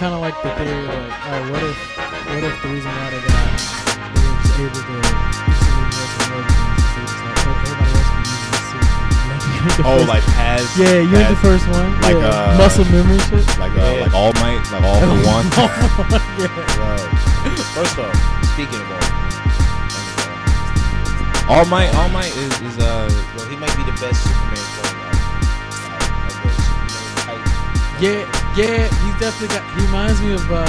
kind of like the theory, like, oh, what if, what if the reason why they got they were just able to instantly work and is like, oh, everybody else can use this suit. Like, you ain't the Oh, first- like has yeah, you're has- the first one. like, yeah. uh, muscle memory shit. like uh, like All Might, like all for one. yeah. Right. First off, speaking of all, All Might, All Might is is uh well, he might be the best Superman clone ever. Like, of the Superman type. Yeah, yeah, he's definitely got. He reminds me of uh,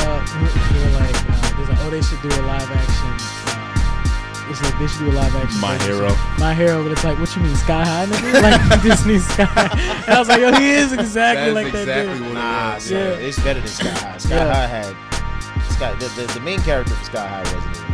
they were like, uh, there's like, oh, they should do a live action. Uh, it's like they should do a live action. My version. Hero. My hero, but it's like, what you mean, Sky High, nigga? like Disney Sky. And I was like, yo, he is exactly like that dude. Nah, Yeah. yeah. it's better than Sky High. Sky Yeah. High had Sky. The, the, the main character for Sky High wasn't even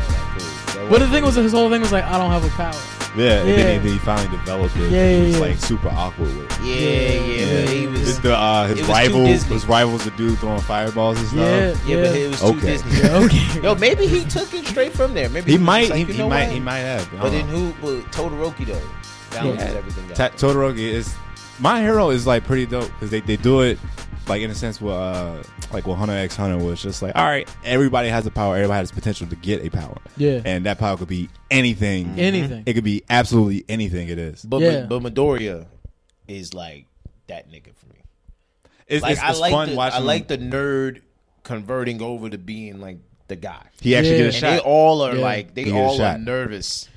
But the thing was, his whole thing was like, I don't have a power. Yeah, and Yeah. then, he, then he finally developed it. Yeah, he yeah, was yeah. like super awkward with it. yeah, yeah, but he was. His, the, uh, his it was too rival, Disney. his rival's the dude throwing fireballs and stuff. Yeah, yeah, yeah. but it was too Okay. Disney. Yeah, okay. Yo, maybe he took it straight from there. Maybe He was might, just like, he, you he know might, what? he might have. I But don't then know. who? But Todoroki though balances Yeah. everything out. Ta- Todoroki is my hero is like pretty dope because they, they do it like in a sense with uh like with Hunter X Hunter was just like all right everybody has a power everybody has potential to get a power Yeah. and that power could be anything Anything. it could be absolutely anything it is but Yeah. but Midoriya is like that nigga for me. it's, Like it's, I like fun the, watching I like the nerd converting over to being like the guy. he actually Yeah. get a and shot they all are Yeah. like they He get a all are nervous.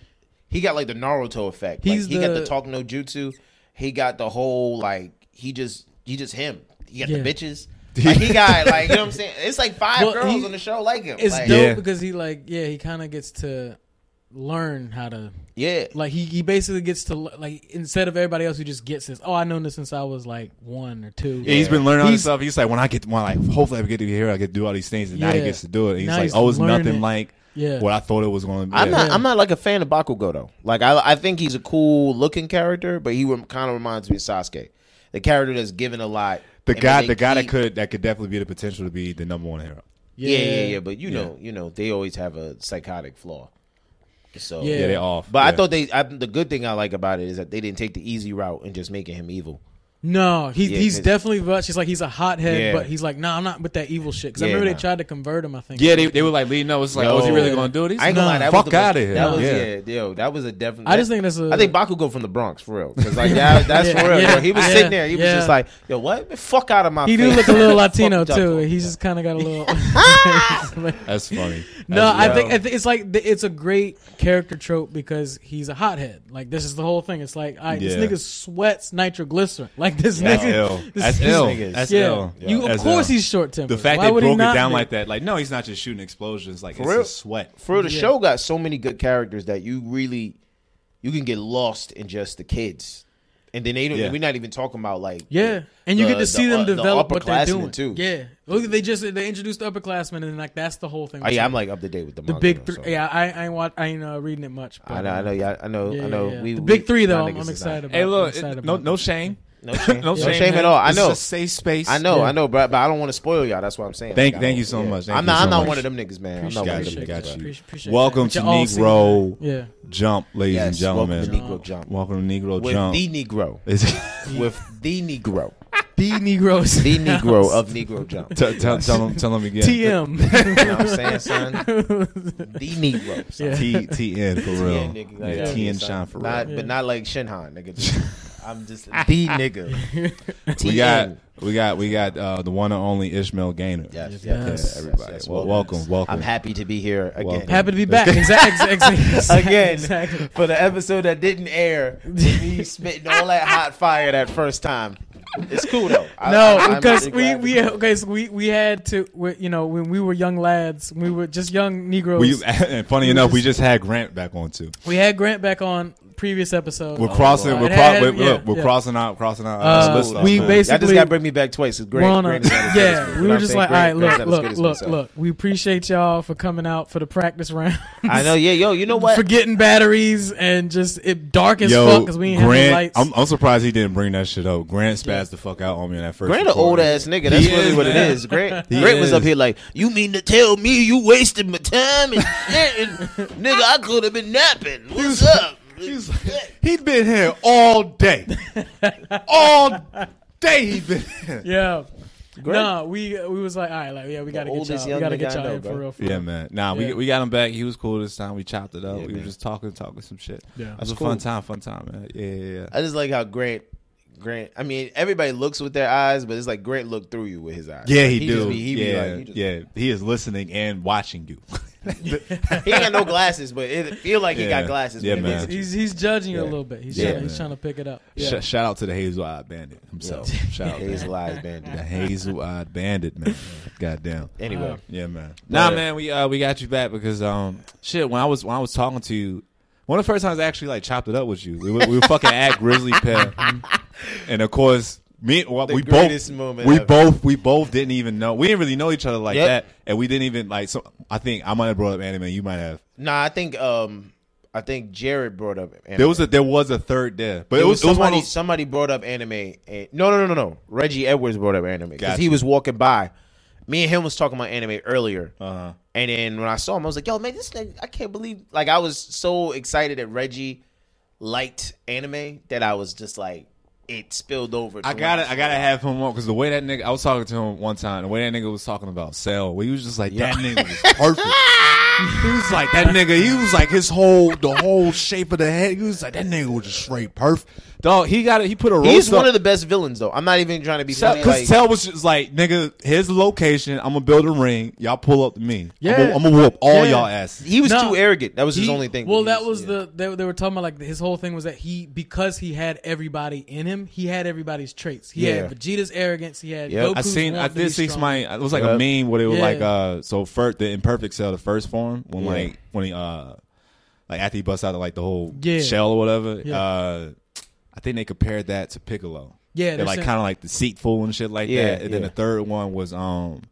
He got like the Naruto effect. He's like, he got the- the talk no jutsu. He got the whole like he just he just him. He got Yeah. the bitches. Like he got like you know what I'm saying. It's like five Well, girls he- on the show like him. It's like, dope Yeah. because he like, yeah, he kind of gets to learn how to Yeah, like he, he basically gets to like instead of everybody else who just gets this oh i known this since i was like one or two yeah, he's been learning all this He's- stuff. He's like, when I get, when like, hopefully I get to be here, I get to do all these things, and now he gets to do it. And he's Now like, he's oh, it's nothing it. like yeah what I thought it was going to be. I'm not. Yeah. I'm not like a fan of Bakugo though. Like I, I think he's a cool looking character, but he kind of reminds me of Sasuke, the character that's given a lot. The and guy, the they guy that could, that could definitely be the potential to be the number one hero. Yeah, yeah, yeah. But you Yeah. know, you know, they always have a psychotic flaw. So Yeah. Yeah, they off. But I thought they. I, the good thing I like about it is that they didn't take the easy route and just making him evil. No he, Yeah, he's 'cause- definitely but she's like he's a hothead Yeah. but he's like no i'm not with that evil shit because i Yeah, remember nah. they tried to convert him i think Yeah, they, they were like leading up. It's like, oh, is he Yo. really going to do it? He's I ain't gonna lie, that fuck was the, out of here. That was yeah. yeah, yo, that was a definite. i just think that's a I think Bakugo from the Bronx for real, because like that, that's Yeah, for real. yeah, yo. He was yeah, sitting there, he was yeah. just like, "Yo, what? Fuck out of my." he face. do look a little Fuck latino you too talking he's just kind of got a little That's funny. No, I yo. think, I think it's like it's a great character trope because he's a hothead. Like this is the whole thing. It's like, all right, Yeah. this nigga sweats nitroglycerin. Like this That's nigga, ill. this- That's this ill. niggas- That's yeah, ill. you of That's course ill. he's short tempered. The fact Why they broke it down be? like that, like no, he's not just shooting explosions. Like For it's real? just sweat. For the Yeah. show got so many good characters that you really you can get lost in just the kids, and then they don't. Yeah. We're not even talking about like Yeah, and you the- get to see the, them uh, the develop what they're doing too. Yeah, look, they just they introduced the upperclassmen, and like that's the whole thing. Oh yeah, I'm like up to date with the, the manga, big three. so. Yeah, I, I ain't watch, I ain't uh, reading it much. But, I know, I know, yeah, I know, Yeah, I know. yeah. We, the we- big three though. I'm, I'm excited not- about. Hey, look, excited it- no, about no that. shame, No shame, no no shame, shame at all. I It's know, a safe space. I know, Yeah. I know, but, but I don't want to spoil y'all. That's what I'm saying. Thank- Like, thank you so much. Thank I'm not, so I'm not much. one of them niggas, man. I'm not one of Got them you, niggas. got you. Appreciate- appreciate Welcome to But y'all all see Negro. Yeah. Jump, ladies Yes, and gentlemen. welcome to Negro Jump. Welcome to Negro With Jump. the Negro, Is- with the Negro, The Negroes. the Negro of Negro Jump. tell, tell, tell them, tell them again. TM. You know what I'm saying, son? The Negro. Son. Yeah. T T N for real. TN, nigga. Like, Yeah, yeah, T and son. shine for real. Not, Yeah. But not like Shinhan, nigga. I'm just the nigga. we got we got we got uh, the one and only Ishmael Gaynor. Yes, yes, Yes. yes, everybody. yes, Well, welcome. welcome, welcome. I'm happy to be here again. Welcome. Happy to be back. Exactly. Exactly. Again. Exactly. for the episode that didn't air. Me spitting all that hot fire that first time. It's cool though. I- No, I'm because really we we to- okay, so we we had to we, you know when we were young lads, we were just young Negroes. We, We, and funny We enough, we just- just had Grant back on too. We had Grant back on previous episode. We're crossing. Lord. We're, cro- had- we're, yeah, look, we're yeah. crossing out. Crossing out. Uh, Uh, we off, basically- That just got to bring me back twice. 'cause We're on Grant, a- Grant is not as good as yeah, we were just like, all saying? right, look, Grant's not as look, look, look. We appreciate y'all for coming out for the practice round. I know. Yeah, yo, you know what? Forgetting batteries and just it dark as Yo, fuck because we ain't have no lights. I'm, I'm surprised he didn't bring that shit up. Grant spazzed Yeah. the fuck out on me in that first. Grant an old ass nigga. That's really what it is. Grant, Grant was up here like, you mean to tell me you wasted my time? And, and, nigga, I could have been napping. What's up? He'd been here all day, all day. He'd been here. yeah, Great. Nah, we we was like, all right, like yeah, we gotta get oldest y'all, we young gotta nigga get I y'all know, in for real. For Yeah, real. man. Nah, Yeah. we we got him back. He was cool this time. We chopped it up. Yeah, we man. were just talking, talking some shit. Yeah. It was a cool. fun time, fun time, man. Yeah, yeah, yeah. I just like how Grant. Grant. I mean, everybody looks with their eyes, but it's like Grant looked through you with his eyes. Yeah, Like, he, just do. be- he be yeah, like, he just- yeah. He is listening and watching you. he ain't got no glasses, but it feel like he Yeah. got glasses. Yeah, when he man. looks at you. He's he's judging you a Yeah. little bit. He's Yeah, trying, he's man. trying to pick it up. Sh- Yeah. shout out to the Hazel Eyed Bandit himself. Shout out to Hazel him. Eyes the Bandit. Hazel Eyed Bandit, man. Goddamn. Anyway, Wow. Yeah, man. But- Nah, man, we uh, we got you back because um shit when I was when I was talking to you, one of the first times I actually like chopped it up with you, we were, we were fucking at Grisly Pear, and of course me well, we both moment we ever. both we both didn't even know we didn't really know each other like Yep. that, and we didn't even like. So I think I might have brought up anime, you might have. nah, I think um, I think Jared brought up. Anime. There was a there was a third there, but It it was, was it was somebody. those, somebody brought up anime. And, no, no, no, no, no. Reggie Edwards brought up anime because Gotcha. he was walking by. Me and him was talking about anime earlier, uh-huh. and then when I saw him, I was like, "Yo, man, this nigga, I can't believe!" Like, I was so excited that Reggie liked anime that I was just like, it spilled over. to I gotta, I gotta have him on because the way that nigga, I was talking to him one time. The way that nigga was talking about Cell, where he was just like, that nigga was perfect. he was like that nigga. He was like his whole, the whole shape of the head. He was like that nigga was just straight perfect. Dog, he got it. He put a roast He's up. one of the best villains, though. I'm not even trying to be funny. Because Like, Cell was just like, nigga, here's the location. I'm gonna build a ring. Y'all pull up to me. Yeah. I'm gonna whoop all Yeah. y'all asses. he was No. too arrogant. That was his only thing. Well, that was yeah. the they, they were talking about like his whole thing was that he because he had everybody in him, he had everybody's traits. He Yeah. had Vegeta's arrogance. He had. Yep. Goku's I seen. I want to be did see strong. somebody. It was like Yep. a meme where they were Yeah. like, uh, so first the imperfect cell, the first form, when Yeah. like when he uh, like after he busts out of like the whole Yeah. shell or whatever. Yeah. Uh, I think they compared that to Piccolo. Yeah, they're they're like kind of like deceitful and shit like Yeah, that. And then the third one was um,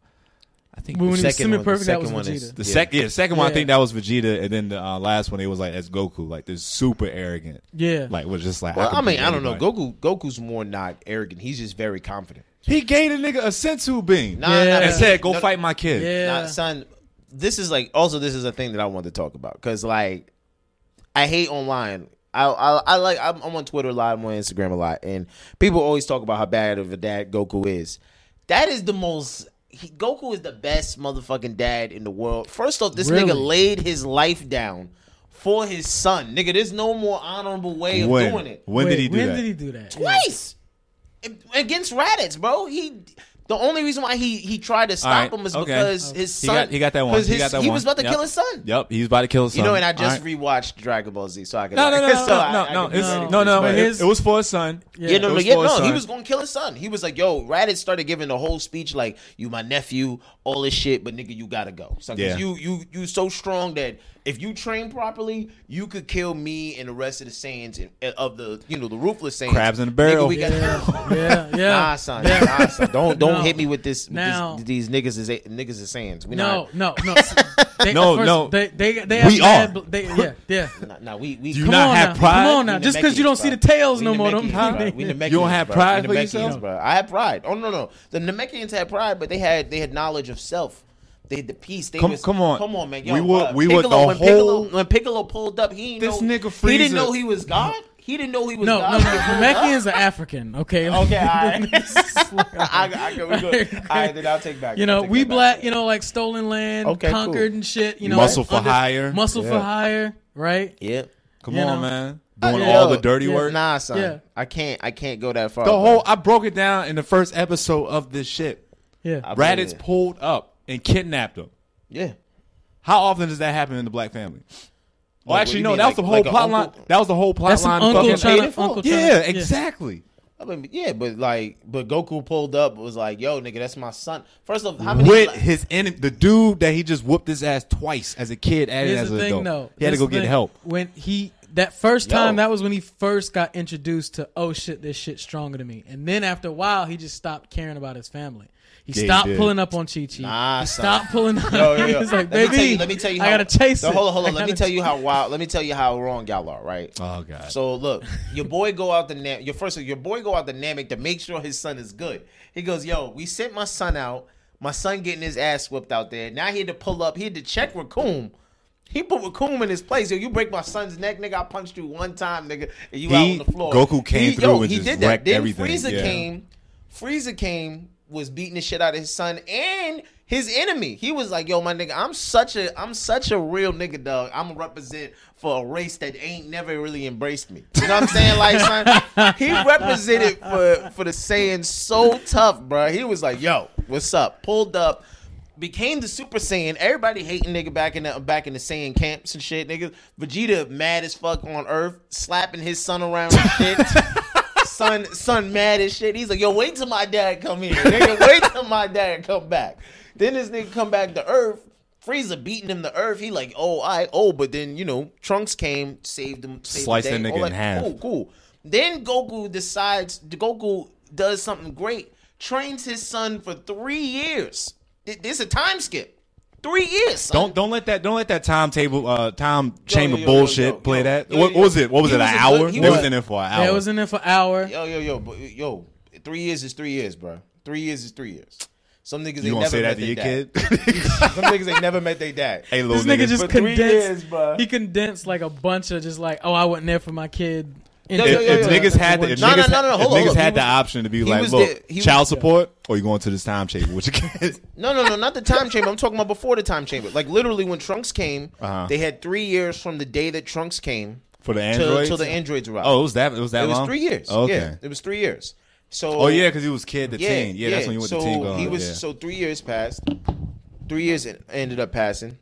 I think When the he was second one- the semi-perfect, that second was one Vegeta. is- the Yeah. second, yeah, the second one, I think that was Vegeta, and then the uh, last one, it was like as Goku, like this super arrogant, Yeah, like was just like. Well, can I mean, I don't know. Goku, Goku's more not arrogant. He's just very confident. He gave the nigga a senzu bean Nah, Yeah. nah, and nah, said, "Go no, fight my kid." yeah. Nah, son, this is like also this is a thing that I wanted to talk about because like I hate online. I I, I like I'm, I'm on Twitter a lot. I'm on Instagram a lot, and people always talk about how bad of a dad Goku is. That is the most. He, Goku is the best motherfucking dad in the world. First off, this Really? nigga laid his life down for his son. Nigga, there's no more honorable way of When? doing it. When Wait, did he do when that? did he do that? Twice against Raditz, bro. He the only reason why he he tried to stop right, him was okay. because his He son got- he got that one. 'cause He got that he was about to Yep. kill his son. Yep, he's about to kill his son. You know, and I just right. rewatched Dragon Ball Z, so I could. No, no, no, no, so no, I- no, I no, could be it's, ready no, no. It, his- it was for his son. Yeah. Yeah, no, It no, was yeah, no. He was gonna kill his son. He was like, "Yo, Raditz started giving the whole speech like, you my nephew, all this shit, but nigga, you gotta go. So, 'cause Yeah. you, you, you so strong that if you train properly, you could kill me and the rest of the Saiyans and- uh, of the, you know, the ruthless Saiyans. Crabs in a barrel. Nigga, we got Yeah, yeah, yeah. Nah, son. Nah, son. Don't don't No. hit me with this. With Now- this these niggas is niggas is Saiyans. We No, not. no, no. They, No, first, no. They, they, they have We mad are. bl- They, yeah, yeah. Nah, nah, we we Do you Come not on have now. pride? Come on now. We Just because you don't see the Namekians, tails We no more, don't bro. We Namekians, You don't have bro. pride We for Namekians, yourself? bro. I had pride. Oh no, no. The Namekians had pride, but they had they had knowledge of self. They had the peace. They Come- was, come on. come on, man. Yo, We were- bro, we were Piccolo, the when Piccolo, whole- when Piccolo pulled up. He didn't This know, nigga He didn't know he was God. He didn't know he was No, God. no, no. when is pulled up. Namekians are African. Okay. Okay, all right. I, I, I, we good. All right, then I'll take back. You know, we that back. black. You know, like stolen land, Okay, conquered cool. and shit. You know, Muscle for hire. muscle for hire. Right. Yep. Come You on, know? man. Oh, Doing yeah. all the dirty yeah. work. Nah, son. Yeah. I can't. I can't go that far. The bro. whole I broke it down in the first episode of this shit. Yeah. I believe Raditz pulled up and kidnapped him. Yeah. How often does that happen in the black family? Well, Like, actually, no. That was the like- whole like plot line. That was the whole plot That's some line. uncle fucking- trying to paid it uncle. yeah, trying exactly. I mean, yeah, but like, but Goku pulled up was like, "Yo, nigga, that's my son." First off, how many? With his enemy, the dude that he just whooped his ass twice as a kid and Here's as the an thing, adult. though. He had to go get thing. help. when he that first Yo. time. That was when he first got introduced to oh shit, this shit's stronger than me. And then after a while, he just stopped caring about his family. He Yeah, stopped did. pulling up on Chi Chi. Nah, he son. stopped pulling up. Yo, yo, he yo. was like, let baby, tell you. Let me tell you. How, I gotta chase so it. Hold on, hold on. Let me tell you how wild. Let me tell you how wrong y'all are. Right. Oh god. So look, your boy go out the Nam- your first your boy go out the Namek to make sure his son is good. He goes, yo, we sent my son out. My son getting his ass whipped out there. Now he had to pull up. He had to check Recoome. He put Recoome in his place. Yo, you break my son's neck, nigga. I punched you one time, nigga, and you He- out on the floor. Goku came he, through yo, and he just did that. wrecked Then everything, Frieza yeah. came. Frieza came was beating the shit out of his son and his enemy. He was like, "Yo, my nigga, I'm such a I'm such a real nigga, dog. I'm a represent for a race that ain't never really embraced me. You know what I'm saying? Like, son, he represented for for the saying so tough, bro. He was like, "Yo, what's up?" Pulled up. Became the Super Saiyan. Everybody hating nigga back in the back in the Saiyan camps and shit. Nigga, Vegeta mad as fuck on Earth, slapping his son around and shit. son, son mad as shit. He's like, yo, wait till my dad come here. Nigga, wait till my dad come back. Then this nigga come back to Earth. Frieza beating him to Earth. He like, oh, I oh, but then you know Trunks came, saved him, saved Sliced the nigga All in half. Cool, cool. Then Goku decides. Goku does something great. Trains his son for three years. Th- This a time skip. Three years. Son. Don't don't let that don't let that timetable uh time chamber yo, yo, yo, bullshit yo, play yo. that. Yo, what, what was it? What was it? was An hour? good- they was- was in there for an hour. Yeah, it was in there for an hour. Yo, yo, yo, but yo, three years is three years, bro. Three years is three years. Some niggas you ain't gonna never say met that to their your dad. kid? Some niggas ain't never met their dad. hey, little This nigga nigga, just condensed. years, bruh. He condensed like a bunch of just like, oh, I wasn't there for my kid. Yo, if, yo, yo, if yo, niggas had the, if No, no, niggas, no, no, no, hold on, niggas hold had He the option to be like, look, there- he was- child support, or you going to this time chamber with your kid? No, no, no, not the time chamber. I'm talking about before the time chamber. Like literally when Trunks came, Uh-huh. they had three years from the day that Trunks came for the to androids. till the androids were out. oh, it was that? It was that it was three years. Oh, okay. Yeah, it was three years. So Oh yeah, because he was kid to teen. Yeah, that's when you went so to teen. Going, he was yeah. so three years passed. Three years ended up passing.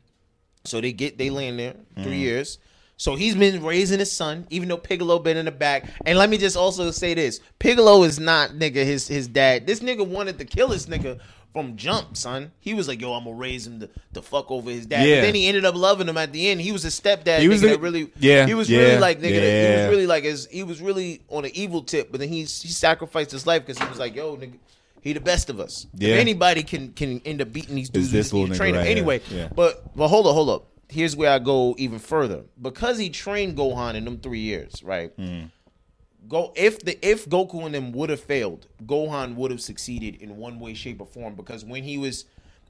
So they get they land there three years. So he's been raising his son, even though Piccolo been in the back. And let me just also say this: Piccolo is not nigga his his dad. This nigga wanted to kill this nigga from jump, son. He was like, "Yo, I'm gonna raise him to, to fuck over his dad." Yeah. But then he ended up loving him at the end. He was a stepdad. He was nigga really, yeah, He was yeah, really like nigga. that- He was really like as he was really on an evil tip. But then he he sacrificed his life because he was like, "Yo, nigga." He the best of us. Yeah. If anybody can can end up beating these dudes, this you little train right anyway. Yeah. But but hold up, hold up. Here's where I go even further. Because he trained Gohan in them three years, right? Hmm. Go if the if Goku and them would have failed, Gohan would have succeeded in one way, shape, or form. Because when he was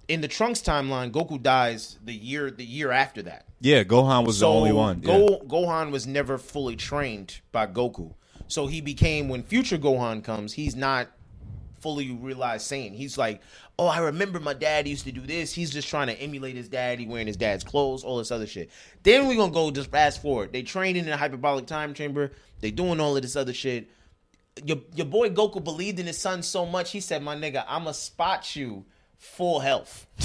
in the Trunks timeline, Goku dies the year the year after that. yeah, Gohan was the only one. Yeah. Go, Gohan was never fully trained by Goku. So he became when future Gohan comes, he's not fully realized Saiyan. He's like, oh, I remember my dad used to do this. He's just trying to emulate his dad. He wearing his dad's clothes, all this other shit. Then we're gonna go just fast forward. They training in a hyperbolic time chamber. They doing all of this other shit. Your your boy Goku believed in his son so much. He said, "My nigga, I'ma spot you full health."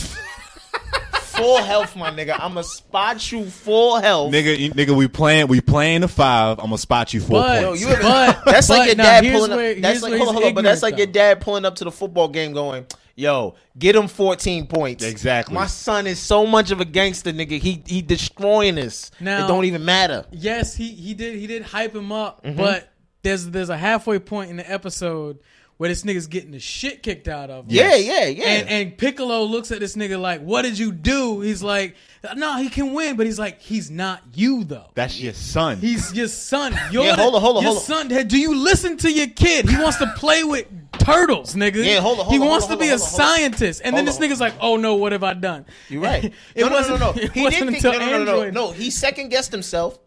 full health, my nigga. I'ma spot you full health. Nigga, you- nigga, we playing, we playing the five. I'm gonna spot you four But- points. Yo, you ever, But- that's like but your dad here's pulling up. that's like hold on, hold on, but that's ignorant, like your dad pulling up to the football game, going, "Yo, get him 14 points." Exactly. My son is so much of a gangster, nigga. He he destroying us. Now- it don't even matter. yes, he he did he did hype him up, Mm-hmm. but there's there's a halfway point in the episode where this nigga's getting the shit kicked out of him. Yeah, yeah, yeah. And and Piccolo looks at this nigga like, "What did you do?" He's like, "No, he can win," but he's like, "He's not you though." That's your son. He's your son. You're Yeah, hold on, hold on, your hold on. son. Do you listen to your kid? He wants to play with turtles, nigga. Yeah, hold on, hold He on, wants hold to on, be a hold on, hold scientist, and then this nigga's like, "Oh no, what have I done?" You're right. it no, no, wasn't. no, no, no. He didn't think, no, no, no, no, no. He second guessed himself,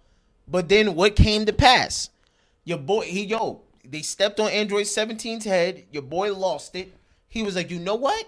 but then what came to pass? Your boy, he yo, they stepped on Android 17's head. Your boy lost it. He was like, you know what?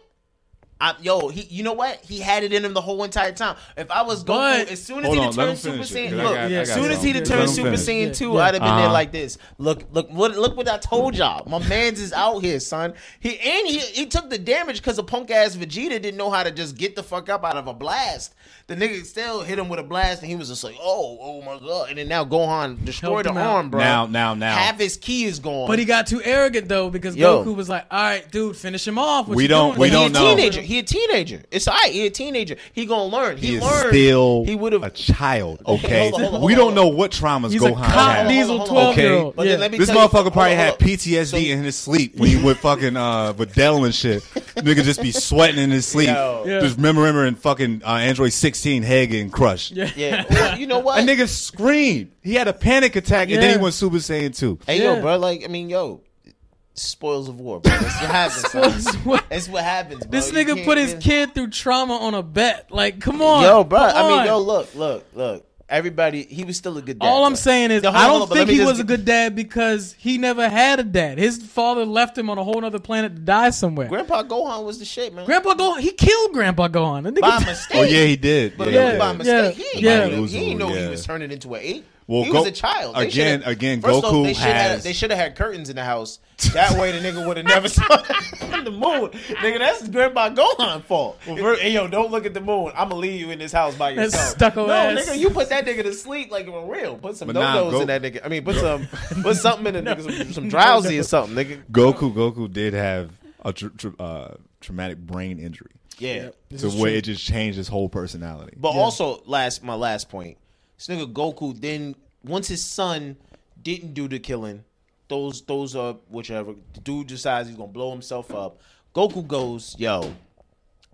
I, yo, he, you know what? He had it in him the whole entire time. If I was Goku, But- as soon as he on, turned Super finish it, Saiyan, 'cause I look, got- I as soon as he turned Super. Saiyan Yeah, two, yeah. I'd have been there Uh-huh. like this. Look, look, what, look what I told y'all. My man's is out here, son. He and he he took the damage because a punk ass Vegeta didn't know how to just get the fuck up out of a blast. The nigga still hit him with a blast, and he was just like, "Oh, oh my god!" And then now Gohan destroyed the him out. arm, bro. Now, now, now. half his key is gone. But he got too arrogant though because Yo. Goku was like, "All right, dude, finish him off." What We you don't- doing?" we he don't a know. teenager. He a teenager. It's all right. He a teenager. He gonna learn. He, he is learned. still he would have. a child. Okay, Okay, hold on, hold on, we hold don't know what traumas He's a Gohan cop had. diesel Hold on, twelve year okay. old. But then Yeah. let me This tell you- motherfucker hold probably on, had. PTSD So- in his sleep when he went fucking uh with Dell and shit. Nigga just be sweating in his sleep. Yo. Yeah. Just remembering fucking uh, Android 16 head getting crushed. Yeah. Yeah. Well, you know what? A nigga screamed. He had a panic attack and then he Yeah. went Super Saiyan 2. Hey Yeah. yo, bro. Like I mean, yo, spoils of war, bro. That's what happens. son. That's what happens. Bro. This You nigga can't put his really- kid through trauma on a bet. Like, come on, Yo, bro. come I mean, on. yo, look, look, look. everybody. He was still a good dad. All I'm though. saying is, No, hold I on, don't on, but let think me he just was a get- good dad because he never had a dad. His father left him on a whole other planet to die somewhere. Grandpa Gohan was the shit, man. Grandpa Gohan, he killed Grandpa Gohan. The nigga by died. mistake. Oh yeah, he did. But yeah, it was he by did. mistake. Yeah, He ain't yeah. know, he ain't know Yeah. he was turning into an ape. Well, he Go- was a child. They again- again, first off, Goku they should have has- they should have had curtains in the house. That way, the nigga would have never saw the moon. Nigga, that's Grandpa Gohan fault. hey yo, don't look at the moon. I'm gonna leave you in this house by That yourself. stucco no, ass. nigga, you put that nigga to sleep like for real. Put some But no nah, Go- in that nigga. I mean, put some put something in the nigga, some, some drowsy or something, nigga. Goku Goku did have a tr- tr- uh, traumatic brain injury, Yeah. to where it just changed his whole personality. But also, last my last point, this nigga Goku then once his son didn't do the killing, those those are whichever the dude decides he's gonna blow himself up. Goku goes, yo,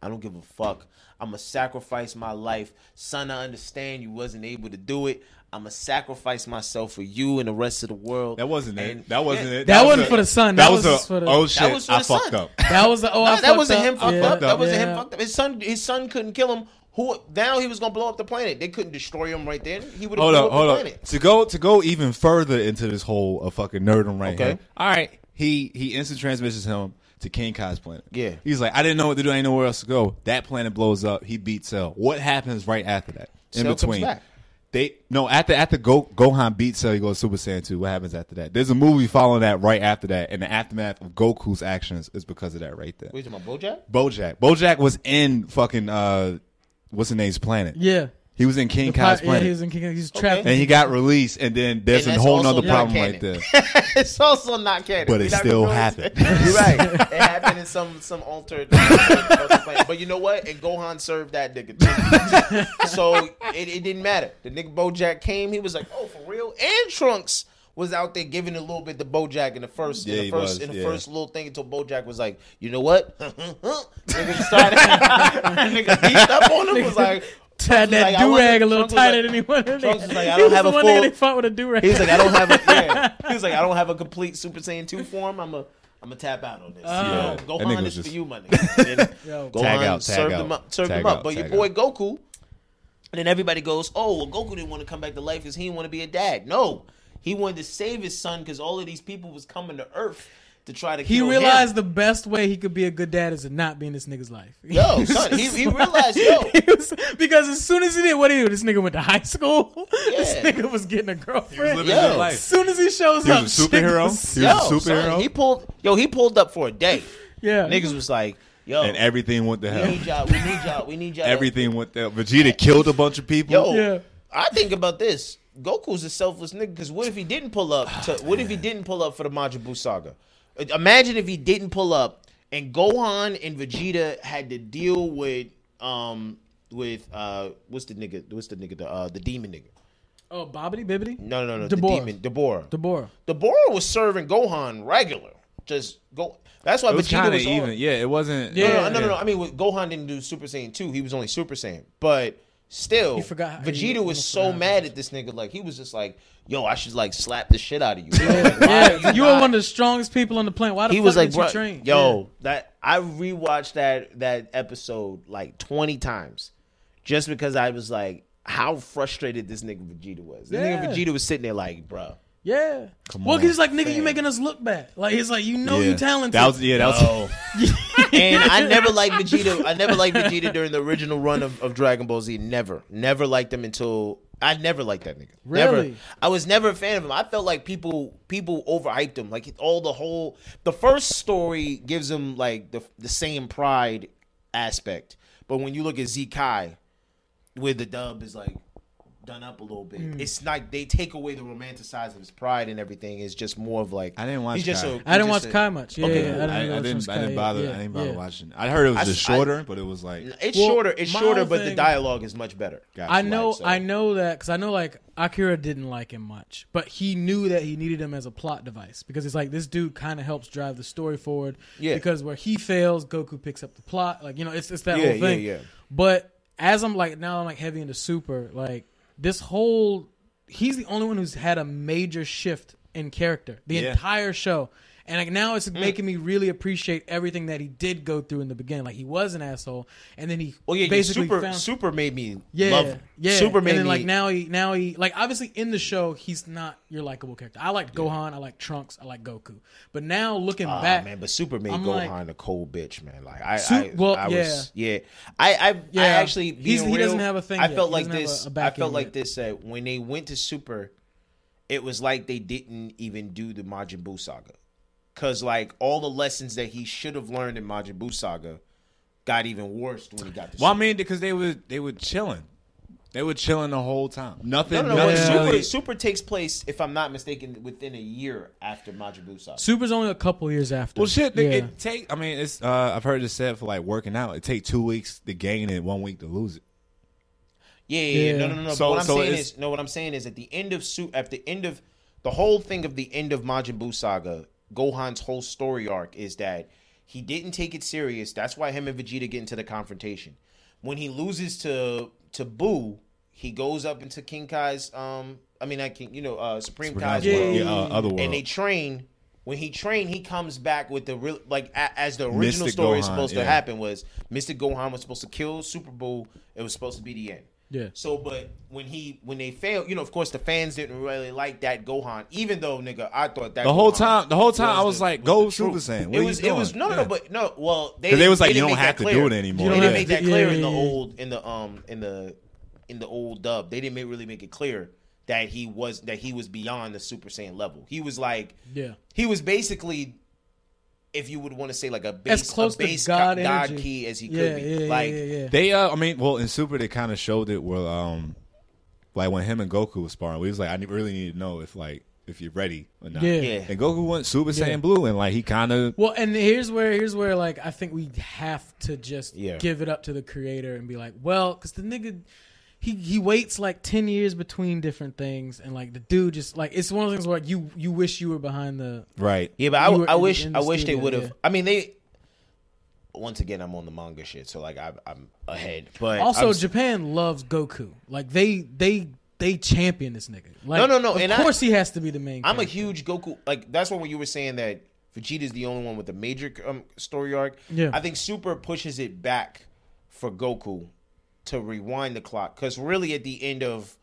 I don't give a fuck. I'ma sacrifice my life, son. I understand you wasn't able to do it. I'ma sacrifice myself for you and the rest of the world. that wasn't And- it. That wasn't yeah. it. That was wasn't a- for the son. That, That was, was a for the- oh That shit. was for I the fucked son. up. That was the oh, I that fucked wasn't up. him fucked Yeah, up. That wasn't him fucked up. His son, his son couldn't kill him. Who now he was gonna blow up the planet? They couldn't destroy him right then. He would have blew up, up hold the up. planet. To go to go even further into this whole uh, fucking nerdum right Okay. here. All right, he he instant transmissions him to King Kai's planet. Yeah. he's like, I didn't know what to do. I didn't know where else to go. That planet blows up. He beats Cell. What happens right after that? In Cell between, they no after after Go, Gohan beats Cell, he goes Super Saiyan two. What happens after that? There's a movie following that right after that, and the aftermath of Goku's actions is because of that right there. Wait, you talking about BoJack? BoJack. BoJack was in fucking uh, what's the name's planet? Yeah. He was in King The Kai's pi- yeah, planet. he was in King. He's trapped. Okay. and he got released, and then there's And a whole also nother not problem right canon. there. it's also not canon. But it You're not still gonna happened. You're right. It happened in some some altered. altered planet. But you know what? And Gohan served that nigga. Too. so it, it didn't matter. The nigga BoJack came. He was like, "Oh, for real." And Trunks was out there giving a little bit to BoJack in the first, Yeah, in the first, was, in the yeah. first little thing until BoJack was like, "You know what?" nigga started. nigga beat up on him. Was like. Had Trunks that like, do rag a little Trunks tighter like- than he wanted. Trunks was like, I don't was have the a one full- nigga they fought with a do rag. He was like, I don't have a. Yeah. He was like, I don't have a complete Super Saiyan two form. I'm a. I'm gonna tap out on this. Oh. Yo, That Gohan nigga is for you, my nigga. And Yo. Gohan Tag out, tag served out, him up. Served tag him up. out, But your boy out. Goku. And then everybody goes, "Oh, well, Goku didn't want to come back to life because he didn't want to be a dad." No, he wanted to save his son because all of these people was coming to Earth to try to. Kill him. He realized him. the best way he could be a good dad is to not be in this nigga's life. Yo, son, he, he realized, yo, He was- because as soon as he did, what did he do? This nigga went to high school. This nigga was getting a girlfriend. living Yo. his life. As soon as he shows He up, was a superhero? shit He was yo, a superhero? son, he pulled, yo, he pulled up for a day. yeah, Niggas was like, yo, and everything went to we hell. need y'all, we need y'all, we need y'all. Everything went to Vegeta killed a bunch of people. Yo, Yeah. I think about this. Goku's a selfless nigga because what if he didn't pull up? To, what if he didn't pull up for the Majin Buu saga? Uh, Imagine if he didn't pull up and Gohan and Vegeta had to deal with um with uh what's the nigga what's the nigga the uh the demon nigga? Oh, Bobbity Bibbity? No no no no Dabor. the demon Dabura. Deborah. Dabura was serving Gohan regular. Just go. That's why it was Vegeta was all- even. Yeah, it wasn't. Yeah. no, no, no, no, no. I mean, with Gohan didn't do Super Saiyan two. He was only Super Saiyan. But still, He forgot- he Vegeta was so forgot. mad at this nigga. Like he was just like, "Yo, I should like slap the shit out of you." bro. Like, Yeah, you were one of the strongest people on the planet. Why the He fuck was like, did "Bro, you train? yo, that I rewatched that that episode like twenty times, just because I was like, how frustrated this nigga Vegeta was. This Yeah. nigga Vegeta was sitting there like, bro. Yeah. yeah. Come well, on, he's like, nigga, you fam. making us look bad. Like, he's like, you know yeah. you talented. That was yeah. That was. and I never liked Vegeta. I never liked Vegeta during the original run of, of Dragon Ball Z. Never, never liked him until I never liked that nigga. Never. Really? I was never a fan of him. I felt like people people overhyped him. Like all the whole the first story gives him like the the same pride aspect, but when you look at Z Kai, where the dub is like done up a little bit, Mm. it's like they take away the romanticized of his pride and everything. It's just more of like I didn't watch He's just Kai. a- I didn't he's watch just a- Kai much. Yeah, Okay, yeah, cool. I I, didn't, I really didn't. I didn't bother. Yeah, I didn't bother yeah. watching. I heard it was I- just I- shorter, but it was like. It's Well, shorter. It's shorter, whole but the dialogue is much better. Gotcha. I know, so. I know that because I know like Akira didn't like him much, but he knew that he needed him as a plot device because it's like this dude kind of helps drive the story forward. Yeah. Because where he fails, Goku picks up the plot. Like you know, it's it's that Yeah, whole thing. yeah, yeah. But as I'm like now, I'm like heavy into Super. Like this whole, he's the only one who's had a major shift in character the Yeah. entire show. And like now it's making me really appreciate everything that he did go through in the beginning. Like he was an asshole, and then he Well, yeah, basically super found super made me yeah, love. him. yeah. super made and then me like now he now he like obviously in the show he's not your likable character. I like Gohan, I like Trunks, I like Goku. But now looking Ah, back, man, but Super made I'm Gohan like- a cold bitch, man. Like I, Su- I, well, I was, yeah, I, I, I Yeah, actually, he's- being he doesn't have a thing I yet. felt He like this. a- a I felt like yet. this that when they went to Super, it was like they didn't even do the Majin Buu saga, because like all the lessons that he should have learned in Majin Buu saga got even worse when he got to. Well, I mean, because they were they were chilling, they were chilling the whole time. Nothing, no, no, no. nothing Super, really. Super takes place, if I'm not mistaken, within a year after Majin Buu saga. Super's only a couple years after. Well, shit, yeah. it take. I mean, it's. Uh, I've heard it said for like working out, it take two weeks to gain it, one week to lose it. Yeah, yeah, yeah. Yeah. no, no, no. So- but what I'm so saying is, no, what I'm saying is, at the end of Su- at the end of the whole thing of the end of Majin Buu saga, Gohan's whole story arc is that he didn't take it serious. That's why him and Vegeta get into the confrontation. When he loses to to Buu, he goes up into King Kai's. Um, I mean, I can you know, uh, Supreme Kai's Yeah, world, yeah, uh, other world. and they train. When he trained, he comes back with the real like a, as the original Mystic story is Gohan, supposed to happen was Mystic Gohan was supposed to kill Super Buu. It was supposed to be the end. Yeah. So, but when he when they failed, you know, of course, the fans didn't really like that Gohan. Even though, nigga, I thought that The whole Gohan time- the whole time I was the- like, go the Super. Saiyan. What it are you was, it was no, no, Yeah. no, but no. Well, they 'Cause they was like, didn't you don't have to clear. do it anymore. They didn't make that clear yeah, in the yeah. old in the um in the in the old dub. They didn't make, really make it clear that he was that he was beyond the Super Saiyan level. He was like, Yeah. he was basically. If you would want to say like a base, As close a to base God God key as he could yeah, be, yeah, like yeah, yeah, yeah. They, uh, I mean, well, in Super, they kind of showed it where, um, like when him and Goku was sparring, we was like, I really need to know if like if you're ready or not. Yeah. Yeah. And Goku went Super Yeah. Saiyan Blue, and like he kind of Well, and here's where here's where like I think we have to just Yeah. give it up to the creator and be like, well, because the nigga. He, he waits like ten years between different things, and like the dude just like it's one of those things where you you wish you were behind the right. Yeah, but I, were I wish the I wish they would have. yeah. I mean, they. Once again, I'm on the manga shit, so like I, I'm ahead. But Also, I'm, Japan loves Goku. Like they they they champion this nigga. Like, No, no, no, Of and I- course, he has to be the main. I'm a huge Goku. Like that's when you were saying that Vegeta's the only one with a major um, story arc. Yeah. I think Super pushes it back for Goku to rewind the clock because really at the end of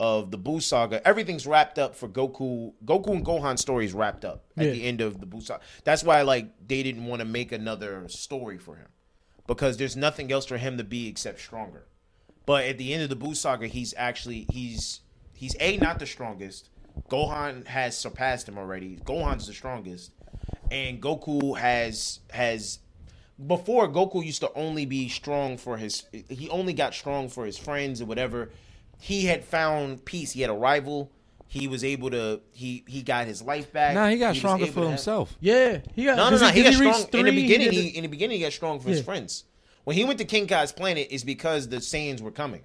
of the Buu saga, everything's wrapped up for Goku. Goku and Gohan stories wrapped up at Yeah. the end of the Buu saga. That's why like they didn't want to make another story for him because there's nothing else for him to be except stronger. But at the end of the Buu saga, he's actually he's he's a not the strongest. Gohan has surpassed him already. Gohan's the strongest, and Goku has has before Goku used to only be strong for his he only got strong for his friends or whatever. He had found peace. He had a rival. He was able to he he got his life back. Nah, he got was stronger for to have- himself. Yeah, he got. no, no, no. He got does reach strong in the three? beginning. did He, in the beginning, he got strong for his friends. When he went to King Kai's planet, is because the Saiyans were coming,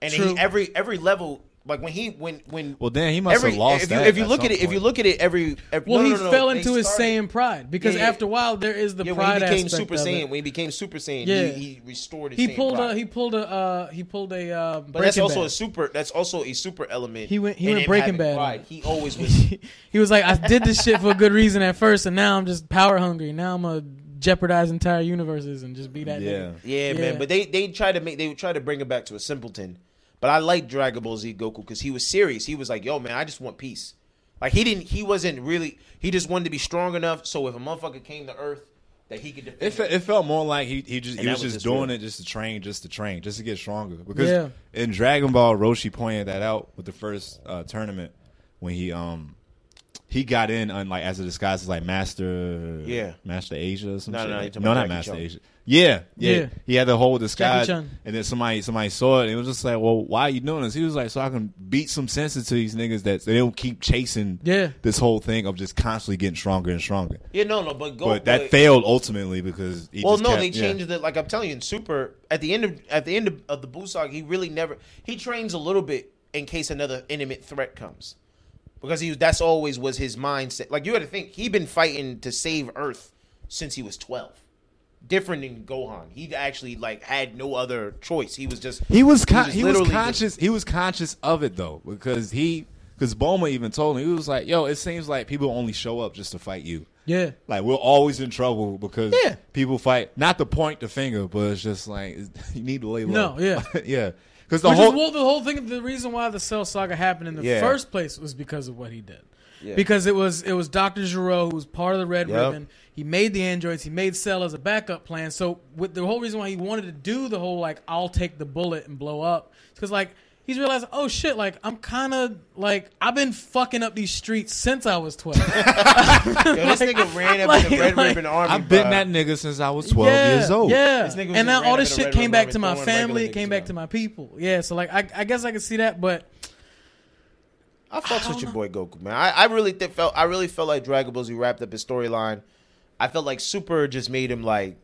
and True. he, every every level, like when he when when Well, then he must every have lost if you that if you at look some at it if you look at it every, every well, no, he no, no, no, fell they into his started- Saiyan pride because Yeah, yeah. after a while there is the Yeah, when pride he became Super Saiyan, when he became Super Saiyan, Yeah. he, he restored his He Saiyan pulled pride. a he pulled a uh, he pulled a uh, but that's also Bad. a super. That's also a super element. He went- he went Breaking Bad. Pride. He always was. he was like, I did this shit for a good reason at first, and now I'm just power hungry. Now I'm gonna jeopardize entire universes and just be that. Yeah. Yeah, Yeah. man. But they they try to make they try to bring him back to a simpleton. But I like Dragon Ball Z Goku because he was serious. He was like, "Yo, man, I just want peace." Like he didn't. He wasn't really. He just wanted to be strong enough so if a motherfucker came to Earth, that he could defend. It, fe- it felt more like he he just And he was was just just doing real. it just to train, just to train, just to get stronger. Because Yeah. in Dragon Ball, Roshi pointed that out with the first uh, tournament when he um he got in on like as a disguise as like Master Yeah. Master Asia or some No, shit. no, like- you're no, not Master Chan. Asia. Yeah, yeah, Yeah. He had the whole disguise, Chan. and then somebody somebody saw it. and It was just like, well, why are you doing this? He was like, so I can beat some sense into these niggas that they don't keep chasing. Yeah. this whole thing of just constantly getting stronger and stronger. yeah, no, no, but go. But that failed ultimately because he Well, just no, kept- they yeah. changed it. Like I'm telling you, in Super at the end of at the end of, of the Buu saga, he really never he trains a little bit in case another intimate threat comes, because he that's always was his mindset. Like you had to think he'd been fighting to save Earth since he was twelve. Different than Gohan, he actually like had no other choice. He was just He was con- he was literally conscious. He was conscious of it though because he because Bulma even told him he was like, "Yo, it seems like people only show up just to fight you." Yeah. Like we're always in trouble because Yeah. people fight. Not to point the finger, but it's just like you need to lay low. No, yeah. yeah. Because the Which whole is well, the whole thing. The reason why the Cell saga happened in the Yeah. first place was because of what he did. Yeah. Because it was it was Doctor Gero who was part of the Red Yep. Ribbon. He made the androids. He made Cell as a backup plan. So with the whole reason why he wanted to do the whole like I'll take the bullet and blow up, because like he's realized oh shit like I'm kind of like I've been fucking up these streets since I was twelve. Yo, this nigga ran up like- in the Red like- Ribbon Army. I've been that nigga since I was twelve yeah, years old. Yeah, This nigga was and now all this up in a shit came back to my family. It came back down. to my people. Yeah, so like I, I guess I can see that, but I fucks with your boy Goku, man. I, I really th- felt I really felt like Dragon Ball Z wrapped up his storyline. I felt like Super just made him like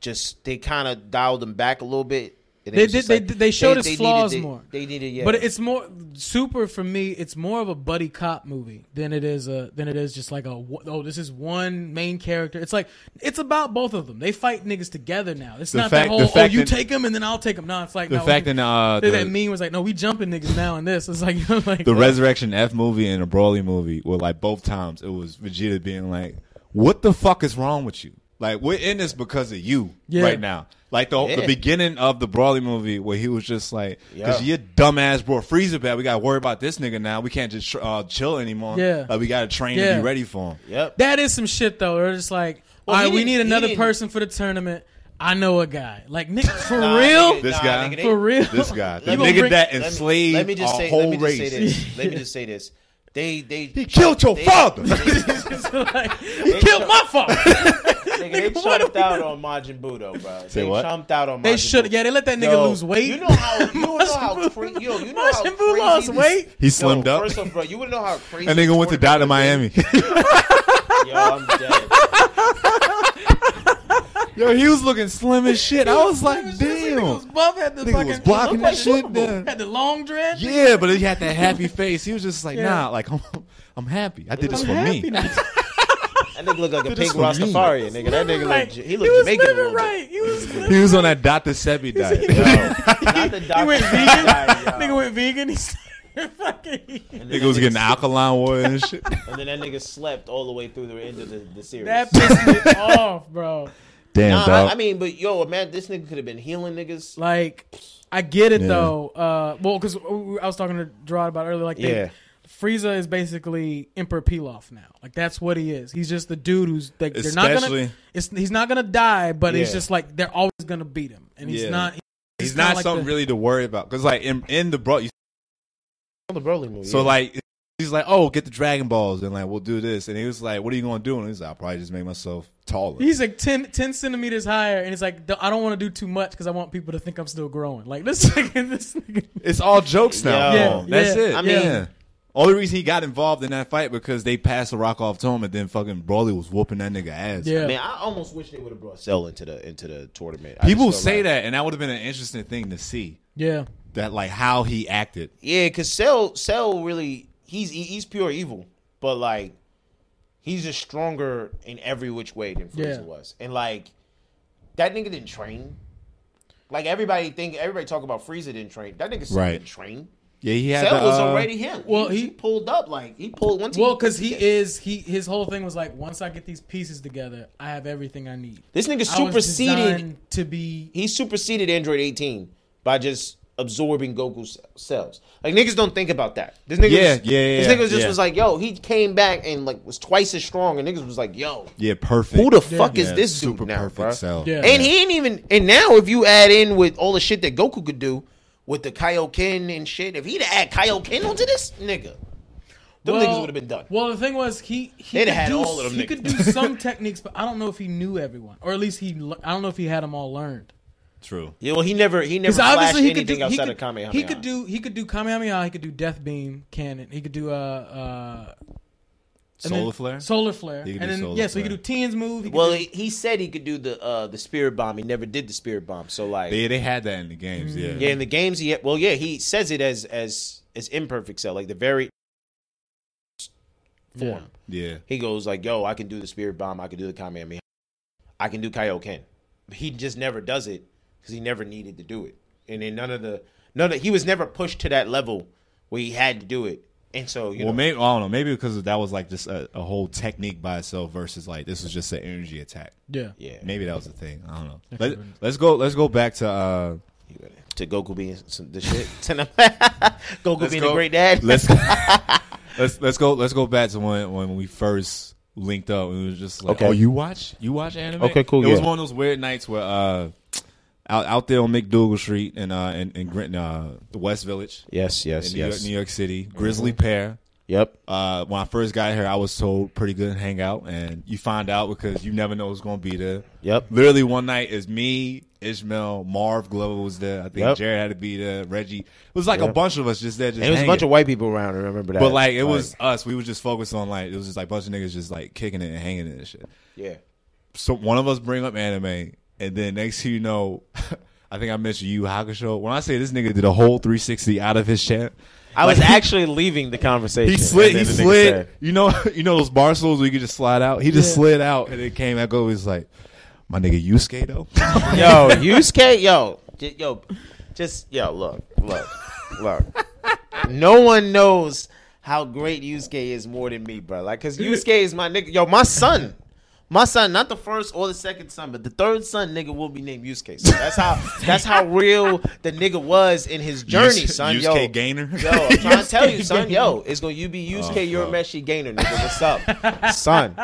just they kind of dialed him back a little bit. And They was did- they like- did- they showed his needed- flaws they- more. They needed, yeah. But it's more super for me. It's more of a buddy cop movie than it is a than it is just like a oh this is one main character. It's like it's about both of them. They fight niggas together now. It's The not fact- that whole the oh you that- take him and then I'll take him. No, it's like The no, fact we- that uh, that the, meme was like no we jumping niggas now in this. It's like you know, like the Resurrection F movie and the Broly movie were like both times it was Vegeta being like, "What the fuck is wrong with you? Like we're in this because of you Yeah. right now." Like the Yeah. the beginning of the Broly movie where he was just like, "Because Yeah. your dumbass brought Frieza back, we got to worry about this nigga now. We can't just uh, chill anymore. Yeah. like we got to train Yeah. and be ready for him." yep. that is some shit though. They're just like Well, all he right, we need another person for the tournament. I know a guy. Like nigga, for Nah, real. nigga, This nah, guy? nigga, they- For real. This guy, the nigga bring- that let me- enslaved let me just a say, whole let me just race. say this. Let me just say this. They they He killed your they- father. They, like, he killed my father. nigga, they chumped out on Majin Buu though, bro. Say they what? chumped out on. They should. Buu. Yeah, they let that nigga Yo, lose weight. You know how you know how Majin Buu- crazy. Yo, you know how Majin Buu lost this- weight. He Yo, slimmed up. First off, bro, you would know how crazy. That nigga went to die to tournament Miami. Yo, I'm dead. Yo, he was looking slim as shit. I was like, Nigga was damn. buff, had the Nigga fucking was blocking looked that shit Super Bowl. down. Had the long dread. Yeah, but he had that happy face. He was just like, Yeah. nah, like I'm, I'm happy. I did this I'm for me. That nigga look like a pink for me. Rastafarian, nigga. That nigga Like, look. He he look was Jamaican living right. He was. He was on that Dr. Sebi diet. Yo, not the He went vegan. diet. Nigga went vegan. He fucking. Nigga was getting nigga- alkaline water and shit. And then that nigga slept all the way through the end of the, the series. That pissed me off, bro. Damn, Nah, dog. I, I mean, but yo, man, this nigga could have been healing niggas. Like, I get it Yeah. though. Uh, well, because I was talking to Gerard about earlier. Like, they, Yeah. Frieza is basically Emperor Pilaf now. Like, that's what he is. He's just the dude who's like they're not gonna. It's he's not gonna die, but he's Yeah. just like they're always gonna beat him, and he's Yeah. not. He's kinda not like something the- really to worry about. Because, like, in, in the bro, you The Broly movie. So yeah. like he's like, oh, get the Dragon Balls and like we'll do this. And he was like, what are you gonna do? And he's like, I'll probably just make myself taller. He's like 10, 10 centimeters higher, and it's like I don't want to do too much because I want people to think I'm still growing. Like this, nigga, this nigga. it's all jokes now. Yo. Yeah, That's yeah, it. I I mean- mean, only reason he got involved in that fight because they passed the rock off to him, and then fucking Broly was whooping that nigga ass. Yeah. man, I almost wish they would have brought Cell into the into the tournament. I People say like- that, and that would have been an interesting thing to see. Yeah, That like how he acted. Yeah, because Cell Cell really he's he's pure evil, but like he's just stronger in every which way than Frieza Yeah. was, and like that nigga didn't train. Like everybody think everybody talk about Frieza didn't train. That nigga Cell Right. didn't train. Yeah, he had. Cell the, was uh, already him. well, he, he- he pulled up like he pulled once. well, because he is he his whole thing was like once I get these pieces together, I have everything I need. This nigga I was superseded. to be. He superseded Android 18 by just absorbing Goku's cells. Like niggas don't think about that. This nigga, Yeah, was, yeah, yeah, This nigga just yeah. was like, yo, he came back and like was twice as strong, and niggas was like, yo, Yeah, perfect. who the fuck is this super dude now, perfect bro? Cell. Yeah. And he ain't even. And now, if you add in with all the shit that Goku could do with the Kaioken and shit, if he'd add Kaioken onto this nigga, them niggas would have been done. Well, the thing was he he They'd could had do, all of them He niggas. could do some techniques, but I don't know if he knew everyone, or at least he. I don't know if he had them all learned. True. Yeah, well, he never, he never Because flashed obviously he anything could do. He outside could, of Kamehameha. he could do. He could do Kamehameha. He could do Death Beam cannon. He could do uh uh and Solar flare. Solar flare. He could and then solar yeah, so he could do Tien's move. He could Well, do, he, he said he could do the uh, the spirit bomb. He never did the spirit bomb. So like, Yeah, they had that in the games. Yeah. Yeah, in the games, he well, yeah, he says it as as as imperfect cell, like the very form. Yeah. He goes like, "Yo, I can do the spirit bomb. I can do the Kamehameha. I can do Kaioken." He just never does it because he never needed to do it, and then none of the none of he was never pushed to that level where he had to do it. And so you well, know, maybe I don't know. Maybe because that was like just a, a whole technique by itself versus like this was just an energy attack. Yeah. yeah, Maybe that was the thing. I don't know. Let, let's go. Let's go back to. uh to Goku being some, the shit. Goku Let's being go. a great dad. Let's let's let's go. Let's go back to when when we first linked up. It was just like, Okay. oh, you watch you watch anime? Okay, cool, It was one of those weird nights where uh out out there on MacDougal Street in uh in, in uh the West Village yes, yes, New, York, yes. New York City, Grisly Pear. Yep. Uh, when I first got here, I was told pretty good hangout, and you find out because you never know who's going to be there. Yep. Literally one night is me, Ishmael, Marv Glover was there. I think Yep. Jared had to be there. Reggie. It was like a bunch of us just there. Just And it was a bunch of white people around. I remember that. But like it was us. We were just focused on like it was just like a bunch of niggas just like kicking it and hanging it and shit. yeah. So one of us bring up anime, and then next thing you know, I think I mentioned Yu Hakusho. When I say this nigga did a whole 360 out of his chat, I was actually leaving the conversation. he slid. He then the nigga slid. said- You know, you know those bar stools where you could just slide out. He just Yeah. slid out, and it came back over. He's like, my nigga Yusuke though. yo, Yusuke, yo, j- yo, just yo, look, look, look. No one knows how great Yusuke is more than me, bro. Like, cause Yusuke is my nigga. Yo, my son, my son, not the first or the second son, but the third son, nigga, will be named Yusuke. that's how that's how real the nigga was in his journey, Yus- son. Yusuke yo, Gainer. Yo, I'm trying to tell you, son. Yo, it's gonna you be Yusuke Oh, fuck. Urameshi Gainer, nigga. What's up, son?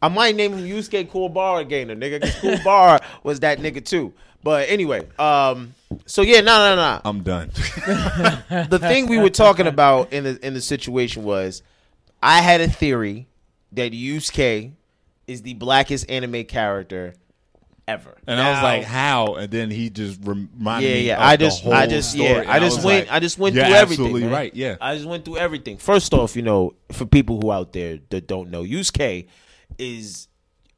I might name him Yusuke Kuwabara Gainer, nigga, because Kuwabara was that nigga too. But anyway, um, so yeah, no, no, no. I'm done. The thing we were talking about in the in the situation was, I had a theory that Yusuke is the blackest anime character ever, And I was like, how? And then he just reminded Yeah, me. yeah. of I the just, whole I just, story. yeah. And I just was went, like, I just went You're through everything. Absolutely man. right. Yeah. I just went through everything. First off, you know, for people who out there that don't know, Yusuke is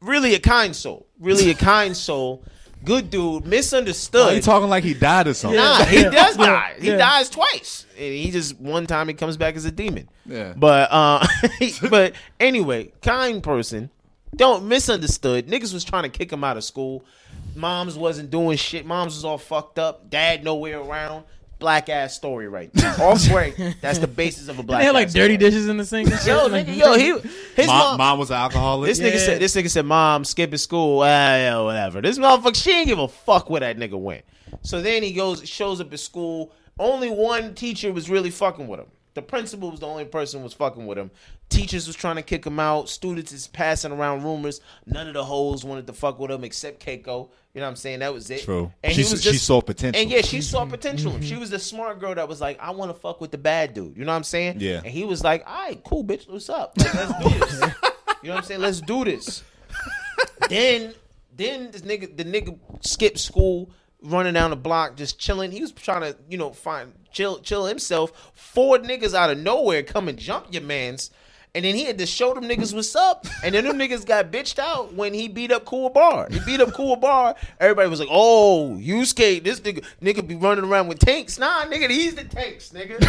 really a kind soul. Really a kind soul. Good dude. Misunderstood. Why you talking like he died or something? Nah, he Yeah. does Yeah. die. He Yeah. dies twice. And he just one time he comes back as a demon. Yeah. But uh but anyway, kind person. Don't misunderstood. Niggas was trying to kick him out of school. Moms wasn't doing shit. Moms was all fucked up. Dad nowhere around. Black ass story right there. Off break. That's the basis of a black. They had like ass dirty story. dishes in the sink. And shit. Yo, nigga, yo, he his Mom, mom, mom was an alcoholic. this nigga Yeah. said this nigga said, Mom, skipping school. Ah, yeah, whatever. This motherfucker, she ain't give a fuck where that nigga went. So then he goes, shows up at school. Only one teacher was really fucking with him. The principal was the only person who was fucking with him. Teachers was trying to kick him out. Students is passing around rumors. None of the hoes wanted to fuck with him except Keiko. You know what I'm saying? That was it. True. And She he was s- she saw potential. And yeah, she saw mm-hmm. potential. in him. She was the smart girl that was like, I want to fuck with the bad dude. You know what I'm saying? Yeah. And he was like, all right, cool, bitch. What's up? Like, let's do this. you know what I'm saying? Let's do this. then, then this nigga, the nigga skipped school, running down the block, just chilling. He was trying to, you know, find chill, chill himself. Four niggas out of nowhere come and jump your man's. And then he had to show them niggas what's up. And then them niggas got bitched out when he beat up Kuwabara. He beat up Kuwabara. Everybody was like, oh, you skate. This nigga nigga be running around with tanks. Nah, nigga, he's the tanks, nigga.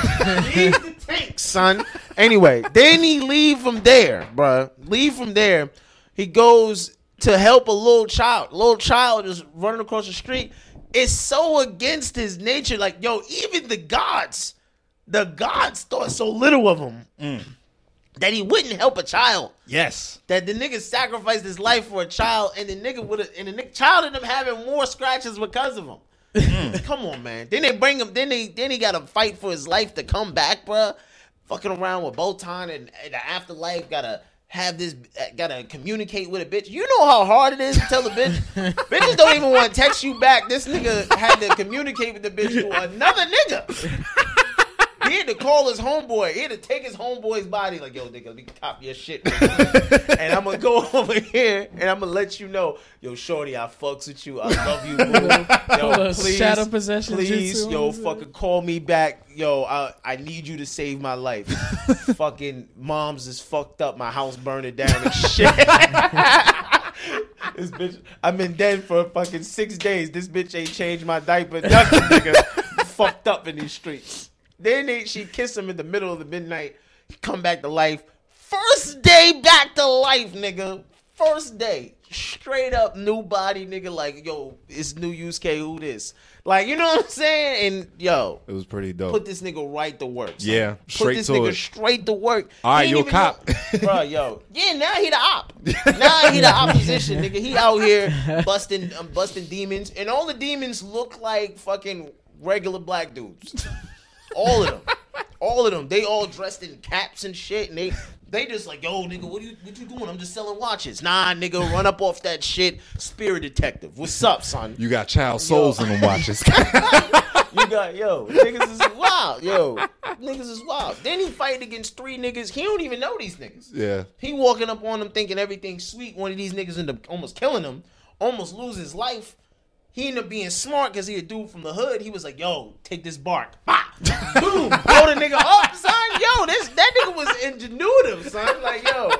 he's the tanks, son. Anyway, then he leave from there, bruh. Leave from there. He goes to help a little child. Little child is running across the street. It's so against his nature. Like, yo, even the gods, the gods thought so little of him mm. That he wouldn't help a child. yes. That the nigga sacrificed his life for a child, and the nigga would have, and the nigga, child ended up having more scratches because of him. Mm. come on, man. Then they bring him. Then they then he got to fight for his life to come back, bruh. Fucking around with Botan and, and the afterlife. Gotta have this. Gotta communicate with a bitch. You know how hard it is to tell a bitch. Bitches don't even want to text you back. This nigga had to communicate with the bitch through another nigga. He had to call his homeboy. He had to take his homeboy's body. Like, yo, nigga, let me cop your shit. and I'm gonna go over here and I'm gonna let you know, yo, shorty, I fucks with you. I love you, boo. Yo, Pull a please, shadow possession please, yo, on fucking call me back. Yo, I, I need you to save my life. fucking mom's is fucked up. My house burning down and shit. this bitch, I've been dead for fucking six days. This bitch ain't changed my diaper. Nothing, nigga. fucked up in these streets. Then they, she kissed him in the middle of the midnight. He come back to life. First day back to life, nigga. first day, straight up new body nigga. Like yo, it's new Yusuke. Who this? Like you know what I'm saying? And yo, It was pretty dope. put this nigga right to work. son. Yeah, put this to nigga it. straight to work. All right, you a cop. know- bro. Yo, yeah, now he the op. Now he the opposition, nigga. He out here busting, um, busting demons, and all the demons look like fucking regular black dudes. All of them, all of them. They all dressed in caps and shit, and they. They just like, yo, nigga, what you what you doing? I'm just selling watches. Nah, nigga, run up off that shit. Spirit detective. What's up, son? you got child souls in them watches. You got yo, niggas is wild, yo, niggas is wild. Then he fighting against three niggas. He don't even know these niggas. yeah. He walking up on them thinking everything's sweet. One of these niggas end up almost killing him, almost lose his life. He ended up being smart because he a dude from the hood. He was like, "Yo, take this bark, bah! boom, blow the nigga up, son. Yo, this that nigga was ingenuitive, son. Like, yo."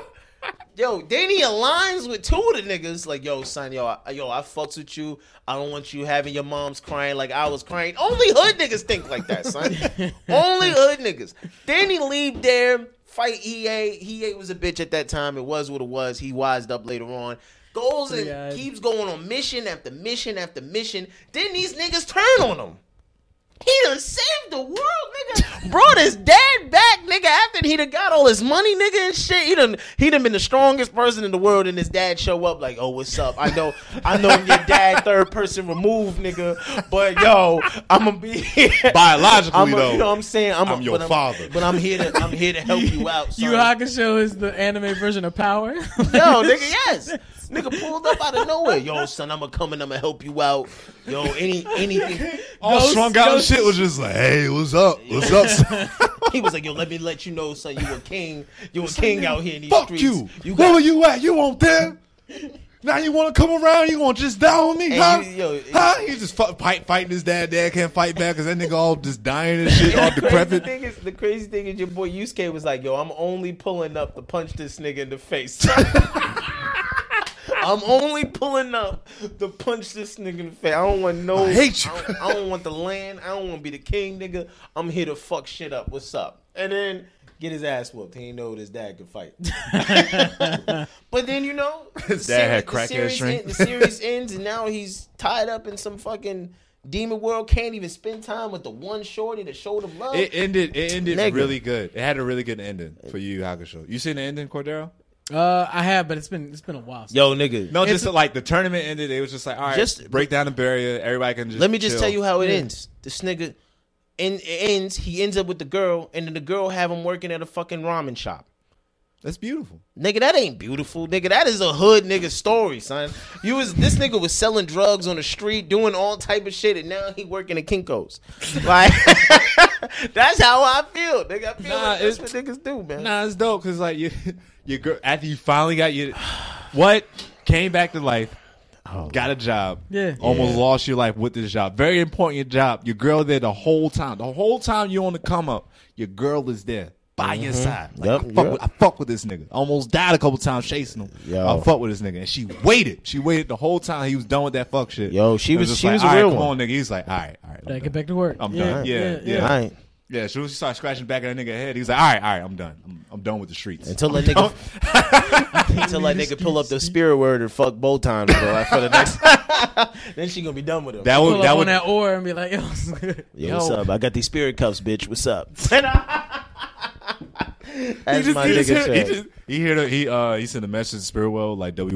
Yo, then he aligns with two of the niggas. Like, yo, son, yo, I, yo, I fucks with you. I don't want you having your mom's crying like I was crying. Only hood niggas think like that, son. Only hood niggas. Then he leave there, fight Hiei. Hiei was a bitch at that time. It was what it was. He wised up later on. Goes and Three-eyed. keeps going on mission after mission after mission. Then these niggas turn on him. He done saved the world, nigga. Brought his dad back, nigga, after he done got all his money, nigga, and shit. He done he done been the strongest person in the world, and his dad show up like, oh, what's up? I know, I know your dad third person removed, nigga, but yo, I'm gonna be here. Biologically, I'm a, though, you know what I'm saying? I'm, a- I'm your but father. but I'm here to I'm here to help you out. Son. Yu Hakusho is the anime version of Power. Yo, nigga, yes. Nigga pulled up out of nowhere. Yo, son, I'm gonna come and I'm gonna help you out. Yo, any anything. All Ghost- strung out and ghost- shit was just like, hey, what's up? What's up? son? He was like, yo, let me let you know, son, you a king. You a king out here in these Fuck streets. you. You Where were you at? You on there? Now you want to come around? You want to just die on me? Hey, huh? you- yo, huh? He just fu- fight, fighting his dad. Dad can't fight back because that nigga all just dying and shit, all the crazy decrepit. thing is, the crazy thing is, your boy Yusuke was like, "Yo, I'm only pulling up to punch this nigga in the face. I'm only pulling up to punch this nigga in the face. I don't want no. I hate you. I don't, I don't want the land. I don't want to be the king, nigga. I'm here to fuck shit up. What's up? And then get his ass whooped. He didn't know his dad could fight. but then you know, His the dad had series- the crackhead series strength. end- The series ends, and now he's tied up in some fucking demon world. Can't even spend time with the one shorty that showed him love. It ended. It ended Nigga. really good. It had a really good ending for you, Yu Hakusho. You seen the ending, Cordero? Uh, I have, but it's been it's been a while. since- Yo, nigga. No, It's- just like the tournament ended. It was just like, all right, Just- just break down the barrier. Everybody can just. Let me just chill. tell you how it Yeah. ends. This nigga, in, it ends. He ends up with the girl, and then the girl have him working at a fucking ramen shop. That's beautiful. Nigga, that ain't beautiful. Nigga, that is a hood nigga story, son. You was this nigga was selling drugs on the street, doing all type of shit, and now he working at Kinkos. Like that's how I feel. Nigga, I feel Nah, like that's what niggas do, man. Nah, it's dope because like you, your girl after you finally got your what came back to life, oh. got a job, Yeah. almost Yeah. lost your life with this job. Very important your job. Your girl there the whole time. The whole time you on the come up, your girl is there by your mm-hmm. side. Like, Yep, I, fuck yep. with, I fuck with this nigga. Almost died a couple times chasing him. Yo. I fuck with this nigga, and she waited. She waited the whole time he was done with that fuck shit. Yo, she It was- she like, was a all right, real come one. on, nigga. He's like, all right, all right. I'm Gotta done. get back to work. I'm done. Yeah, yeah. I ain't Yeah, as soon as he started scratching back at that nigga head, he was like, "All right, all right, I'm done. I'm, I'm done with the streets." until that nigga until that nigga pull up the spirit World and fuck both times, bro. Like, for the next, then she gonna be done with him. that Pull would up that on would that oar and be like, yo, what's? Yo, what's Yo. up? I got these spirit cuffs, bitch. What's up? He just, my he nigga just hear, he just he hear the, he uh he sent a message to Spirit World like WID.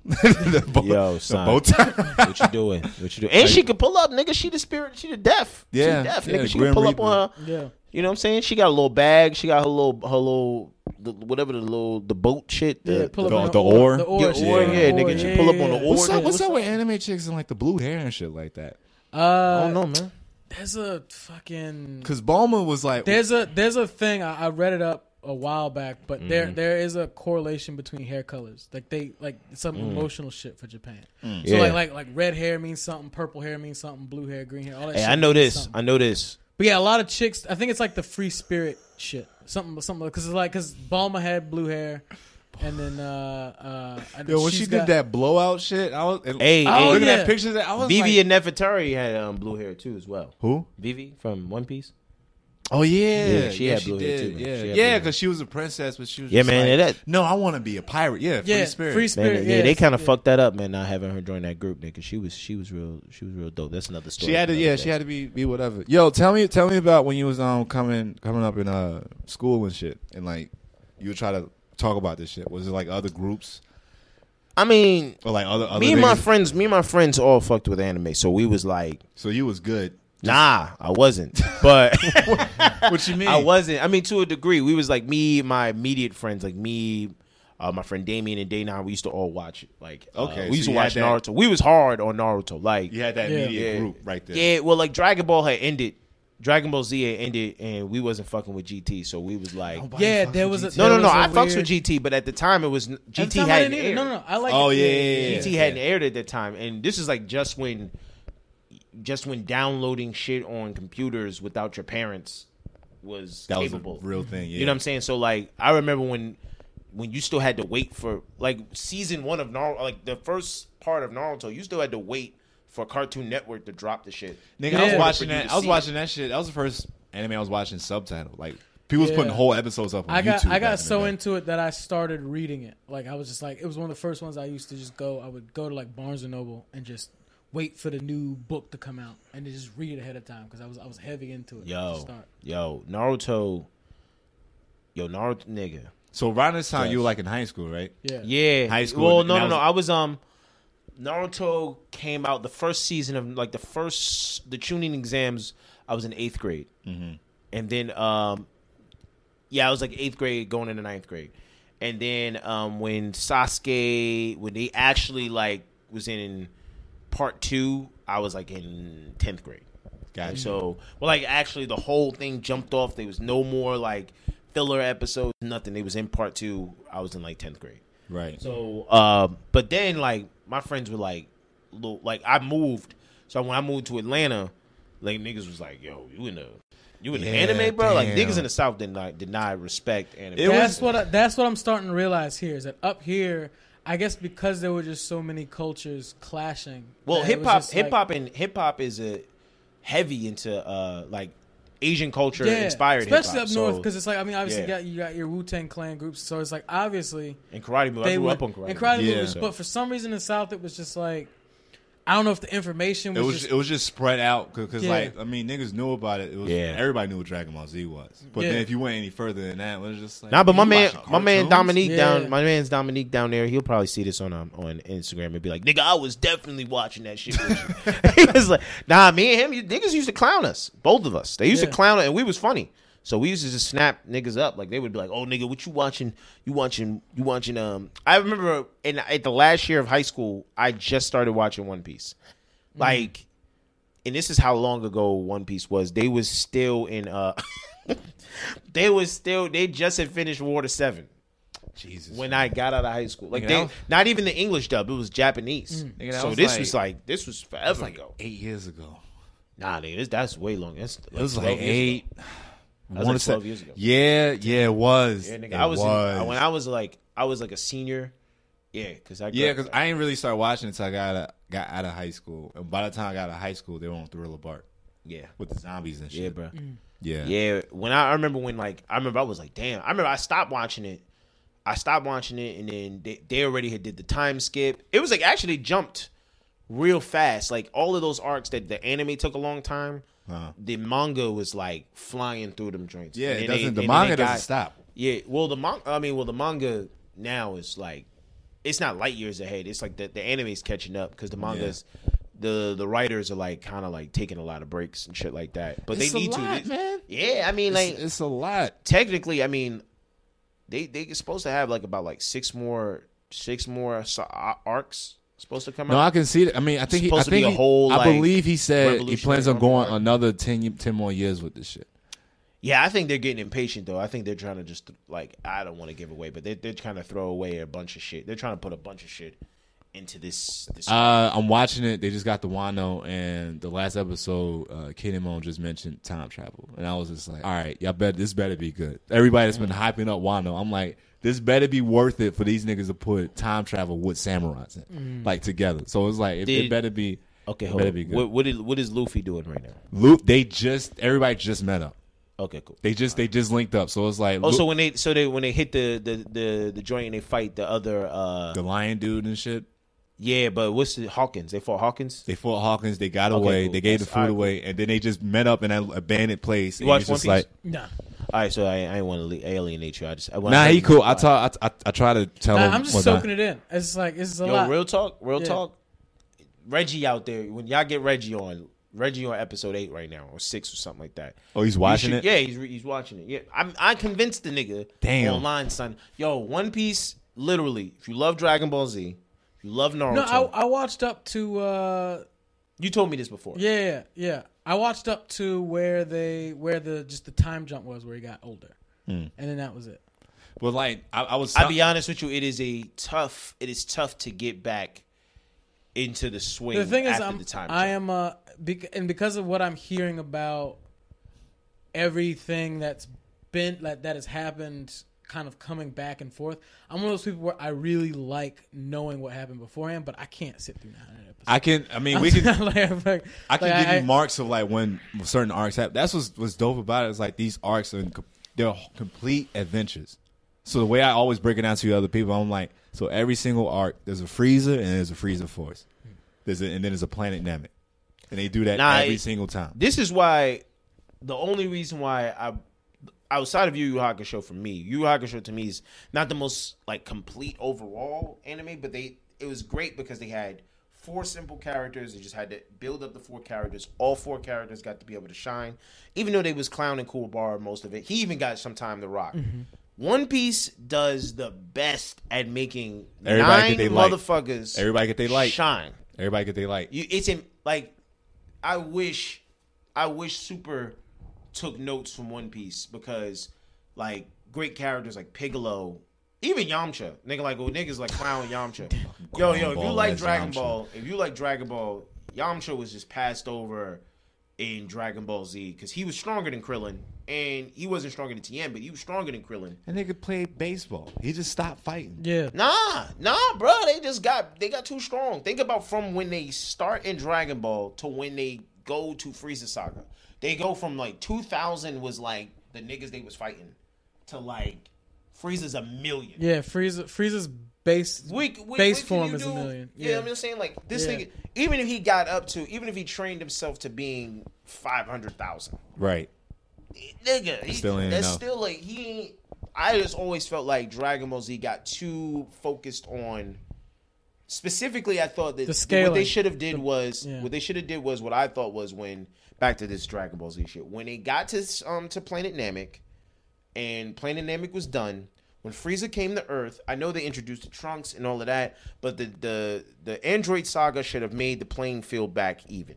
the bow, Yo, the son. bow tie. what you doing? What you doing? And she could pull up, nigga. She the spirit. She the deaf. Yeah, she deaf, yeah, nigga. She Grim can pull up on her. Yeah. You know what I'm saying? She got a little bag. She got her little, her little, the, whatever the little, the boat shit. The, Yeah, pull up the- on the oar? The oar. Yeah, shit. oar, yeah, nigga, Oar, you pull up on the yeah. oar. What's up? Yeah, What's up with anime chicks and like the blue hair and shit like that? I Uh, don't know, man. there's a fucking Because Bulma was like, there's a there's a thing I, I read it up a while back, but Mm-hmm. there there is a correlation between hair colors. Like they like some Mm. emotional shit for Japan. So Yeah. like like like red hair means something, purple hair means something, blue hair, green hair, all that. Hey, shit I know means this. something. I know this. But yeah, a lot of chicks. I think it's like the free spirit shit. Something something because it's like because Bulma had blue hair, and then uh uh yo, when she's she got- did that blowout shit, I was and Hey, Oh, hey, looking yeah. at pictures. That I was Vivi like, and Nefertari had um, blue hair too, as well. who? Vivi from One Piece. Oh yeah, Yeah, she had she blue hair did. too, man. Yeah, She yeah, because she was a princess, but she was Yeah, just man, Like, that- no, I want to be a pirate. Yeah, free Yeah, spirit. free Man, spirit. yeah, yes, they kind of yeah. fucked that up, man. Not having her join that group, nigga. She was, she was real, she was real dope. That's another story. She had to, yeah, another she had to be, be whatever. Yo, tell me, tell me about when you was um coming coming up in uh school and shit, and like you would try to talk about this shit. Was it like other groups I mean, or like other other me and my friends, me and my friends all fucked with anime, so we was like, So you was good. Nah, I wasn't, but What you mean? I wasn't. I mean, to a degree, we was like me, my immediate friends, like me, uh, my friend Damien and Daynon. We used to all watch it. Like, uh, Okay, we used so to you had watch that- Naruto. We was hard on Naruto. Like, You had that Yeah. immediate Yeah. group right there. yeah, well, like Dragon Ball had ended. Dragon Ball Z had ended, and we wasn't fucking with GT, so we was like, Nobody Yeah, there was a- no, no, no. was a I fucks weird- with GT, but at the time it was GT I hadn't aired. No, no, no. I like. Oh, it. yeah, yeah, yeah. GT hadn't aired at that time, and this is like just when, just when downloading shit on computers without your parents was that was capable. a real thing. Yeah. You know what I'm saying? So like, I remember when, when you still had to wait for like season one of Naruto, like the first part of Naruto, you still had to wait for Cartoon Network to drop the shit. Nigga, Yeah. I was watching that. to I was see watching that shit. That was the first anime I was watching subtitle. Like people was putting whole episodes up on I got YouTube. I got so day. into it that I started reading it. Like I was just like it was one of the first ones I used to just go. I would go to like Barnes and Noble and just wait for the new book to come out and just read it ahead of time because I was I was heavy into it. Yo, start. yo, Naruto, yo, Naruto, nigga. So around this time, you were like in high school, right? Yeah, Yeah, High school, Well, and no, that no, was- no. I was um, Naruto came out the first season of like the first the Chunin exams. I was in eighth grade, Mm-hmm. and then um, yeah, I was like eighth grade going into ninth grade, and then um, when Sasuke when they actually like was in part two, I was like in tenth grade. Gotcha. Like, so, well, like actually, the whole thing jumped off. There was no more like filler episodes, nothing. It was in part two. I was in like tenth grade. Right. So, uh, but then like my friends were like, little, like I moved. So when I moved to Atlanta, like niggas was like, "Yo, you in the you in the Yeah, anime, bro?" Like niggas in the south did not did not respect anime. It that's was- what I, that's what I'm starting to realize here is that up here, I guess because there were just so many cultures clashing. well, hip hop, like- hip hop, and hip hop is a heavy into uh like Asian culture yeah, inspired, especially up north because it's like I mean obviously Yeah. you got you got your Wu Tang Clan groups, so it's like obviously and karate move. I they grew would up on karate. and karate. Yeah. movies, but for some reason in the South it was just like I don't know if the information It was, was just it was just spread out because Yeah. like I mean niggas knew about it. It was Yeah. everybody knew what Dragon Ball Z was. But Yeah. then if you went any further than that, it was just like Nah, but my man, my man? Dominique Yeah. down, my man's Dominique down there. He'll probably see this on um, on Instagram and be like, "Nigga, I was definitely watching that shit." He was like, "Nah, me and him, you, niggas used to clown us, both of us. They used Yeah. to clown us, and we was funny. So we used to just snap niggas up. Like they would be like, "Oh, nigga, what you watching? You watching? You watching?" Um, I remember in at the last year of high school, I just started watching One Piece. Like, and this is how long ago One Piece was. They was still in uh. they was still they just had finished War Water Seven Jesus. when I got out of high school. Like Nigga, they, not even the English dub; it was Japanese. Nigga, that so was this like- was like this was forever was like ago. eight years ago. Nah, nigga, this, that's way long. That's It was like eight. ago. I was wanna say- 12 years ago. Yeah, yeah, it was. Yeah, nigga, It I was, in- when I was like I was like a senior. Yeah, because I yeah, gra- because I didn't really start watching until I got out of, got out of high school. And by the time I got out of high school, they were on Thriller Bark yeah with the zombies and shit. yeah, bro. Mm. Yeah. Yeah, when I, I remember when like I remember I was like, damn. I remember I stopped watching it. I stopped watching it, and then they, they already had did the time skip. It was like actually jumped real fast. Like all of those arcs that the anime took a long time. Uh-huh. The manga was like flying through them joints. Yeah, it doesn't. the manga got- doesn't stop. Yeah, well the manga. I mean, well the manga now is like it's not light years ahead. It's like the the anime's catching up because the mangas. The, the writers are like kind of like taking a lot of breaks and shit like that, but It's they a need lot, to. man. Yeah, I mean, like It's, it's a lot. technically, I mean, they they supposed to have like about like six more six more arcs supposed to come No, out. No, I can see it. I mean, I think he, I Supposed to be think he- whole, I like, believe he said he plans on going another 10, 10 more years with this shit. yeah, I think they're getting impatient though. I think they're trying to just like I don't want to give away, but they they're trying to throw away a bunch of shit. They're trying to put a bunch of shit into this. this Uh, I'm watching it. They just got the Wano, and the last episode, uh, Kinemon just mentioned time travel, and I was just like, "All right, y'all bet this better be good." Everybody that's been hyping up Wano, I'm like, "This better be worth it for these niggas to put time travel with samurais in, like together." So it's like, it, it better be. okay, hold better on. be good. What what is what is Luffy doing right now? Luke, they just everybody just met up. Okay, cool. They just they just linked up. So it's like Oh, look- so when they so they when they hit the the the, the joint and they fight the other uh the lion dude and shit. Yeah, but what's the Hawkins? They fought Hawkins. They fought Hawkins. They got Okay, away. cool. They gave the food alright, away, and then they just met up in an abandoned place. You and watch One Piece? like, Nah, All right, so I I didn't want to alienate you. I just I wanna nah, tell he cool. I talk. I, I, I try to tell Nah, him. I'm just whatnot. soaking it in. It's like it's a Yo, lot. real talk, real Yeah. talk. Reggie out there, when y'all get Reggie on, Reggie on episode eight right now or six or something like that. Oh, he's watching should- it. Yeah, he's he's watching it. Yeah, I'm I convinced the nigga Damn. online, son. Yo, One Piece, literally. If you love Dragon Ball Z, if you love Naruto, no, I, I watched up to uh, you told me this before. yeah, yeah, yeah. I watched up to where they where the just the time jump was where he got older, Hmm. and then that was it. But like, I, I was. I'll be honest with you, it is a tough. It is tough to get back into the swing. the thing is, I'm the time I jump. am uh, bec- and because of what I'm hearing about everything that's been like that has happened, kind of coming back and forth. I'm one of those people where I really like knowing what happened beforehand, but I can't sit through 900 episodes. I can. I mean, we can. like, I'm like- I can like, give you marks of like when certain arcs happen. That's what's what's dope about it. Is like these arcs are com- they're complete adventures. So the way I always break it down to other people, I'm like, so every single arc, there's a Frieza and there's a Frieza Force. There's a, and then there's a Planet Namek, and they do that Nah, every it- single time. This is why the only reason why I outside of Yu Yu Hakusho for me, Yu Yu Hakusho to me is not the most like complete overall anime, but they it was great because they had four simple characters. They just had to build up the four characters. All four characters got to be able to shine, even though they was Clown and Kuwabara most of it. He even got some time to rock. Mm-hmm. One Piece does the best at making Everybody nine get they light. motherfuckers Everybody get they light. shine. Everybody get they light. You, it's in like, I wish, I wish Super took notes from One Piece because, like, great characters like Piccolo, even Yamcha, nigga, like, well, niggas like Clown Yamcha. Yo, yo, if you like Dragon Yamcha. Ball, if you like Dragon Ball, Yamcha was just passed over in Dragon Ball Z because he was stronger than Krillin, and he wasn't stronger than Tien, but he was stronger than Krillin. And they could play baseball. He just stopped fighting. Yeah, Nah, nah, bro. They just got they got too strong. Think about from when they start in Dragon Ball to when they go to Frieza Saga. They go from like 2000 was like the niggas they was fighting to like Frieza's a million. yeah. Frieza, Frieza's base We, we, base what form you is a million. Yeah, Yeah, I'm just saying like this Yeah. nigga. Even if he got up to, even if he trained himself to being 500,000, Right. nigga, he, Still ain't that's enough. still like he. ain't I just always felt like Dragon Ball Z got too focused on. Specifically, I thought that The what they should have did was yeah. what they should have did was what I thought was when back to this Dragon Ball Z shit when they got to um to Planet Namek, and Planet Namek was done. When Frieza came to Earth, I know they introduced the Trunks and all of that, but the the the Android saga should have made the playing field back even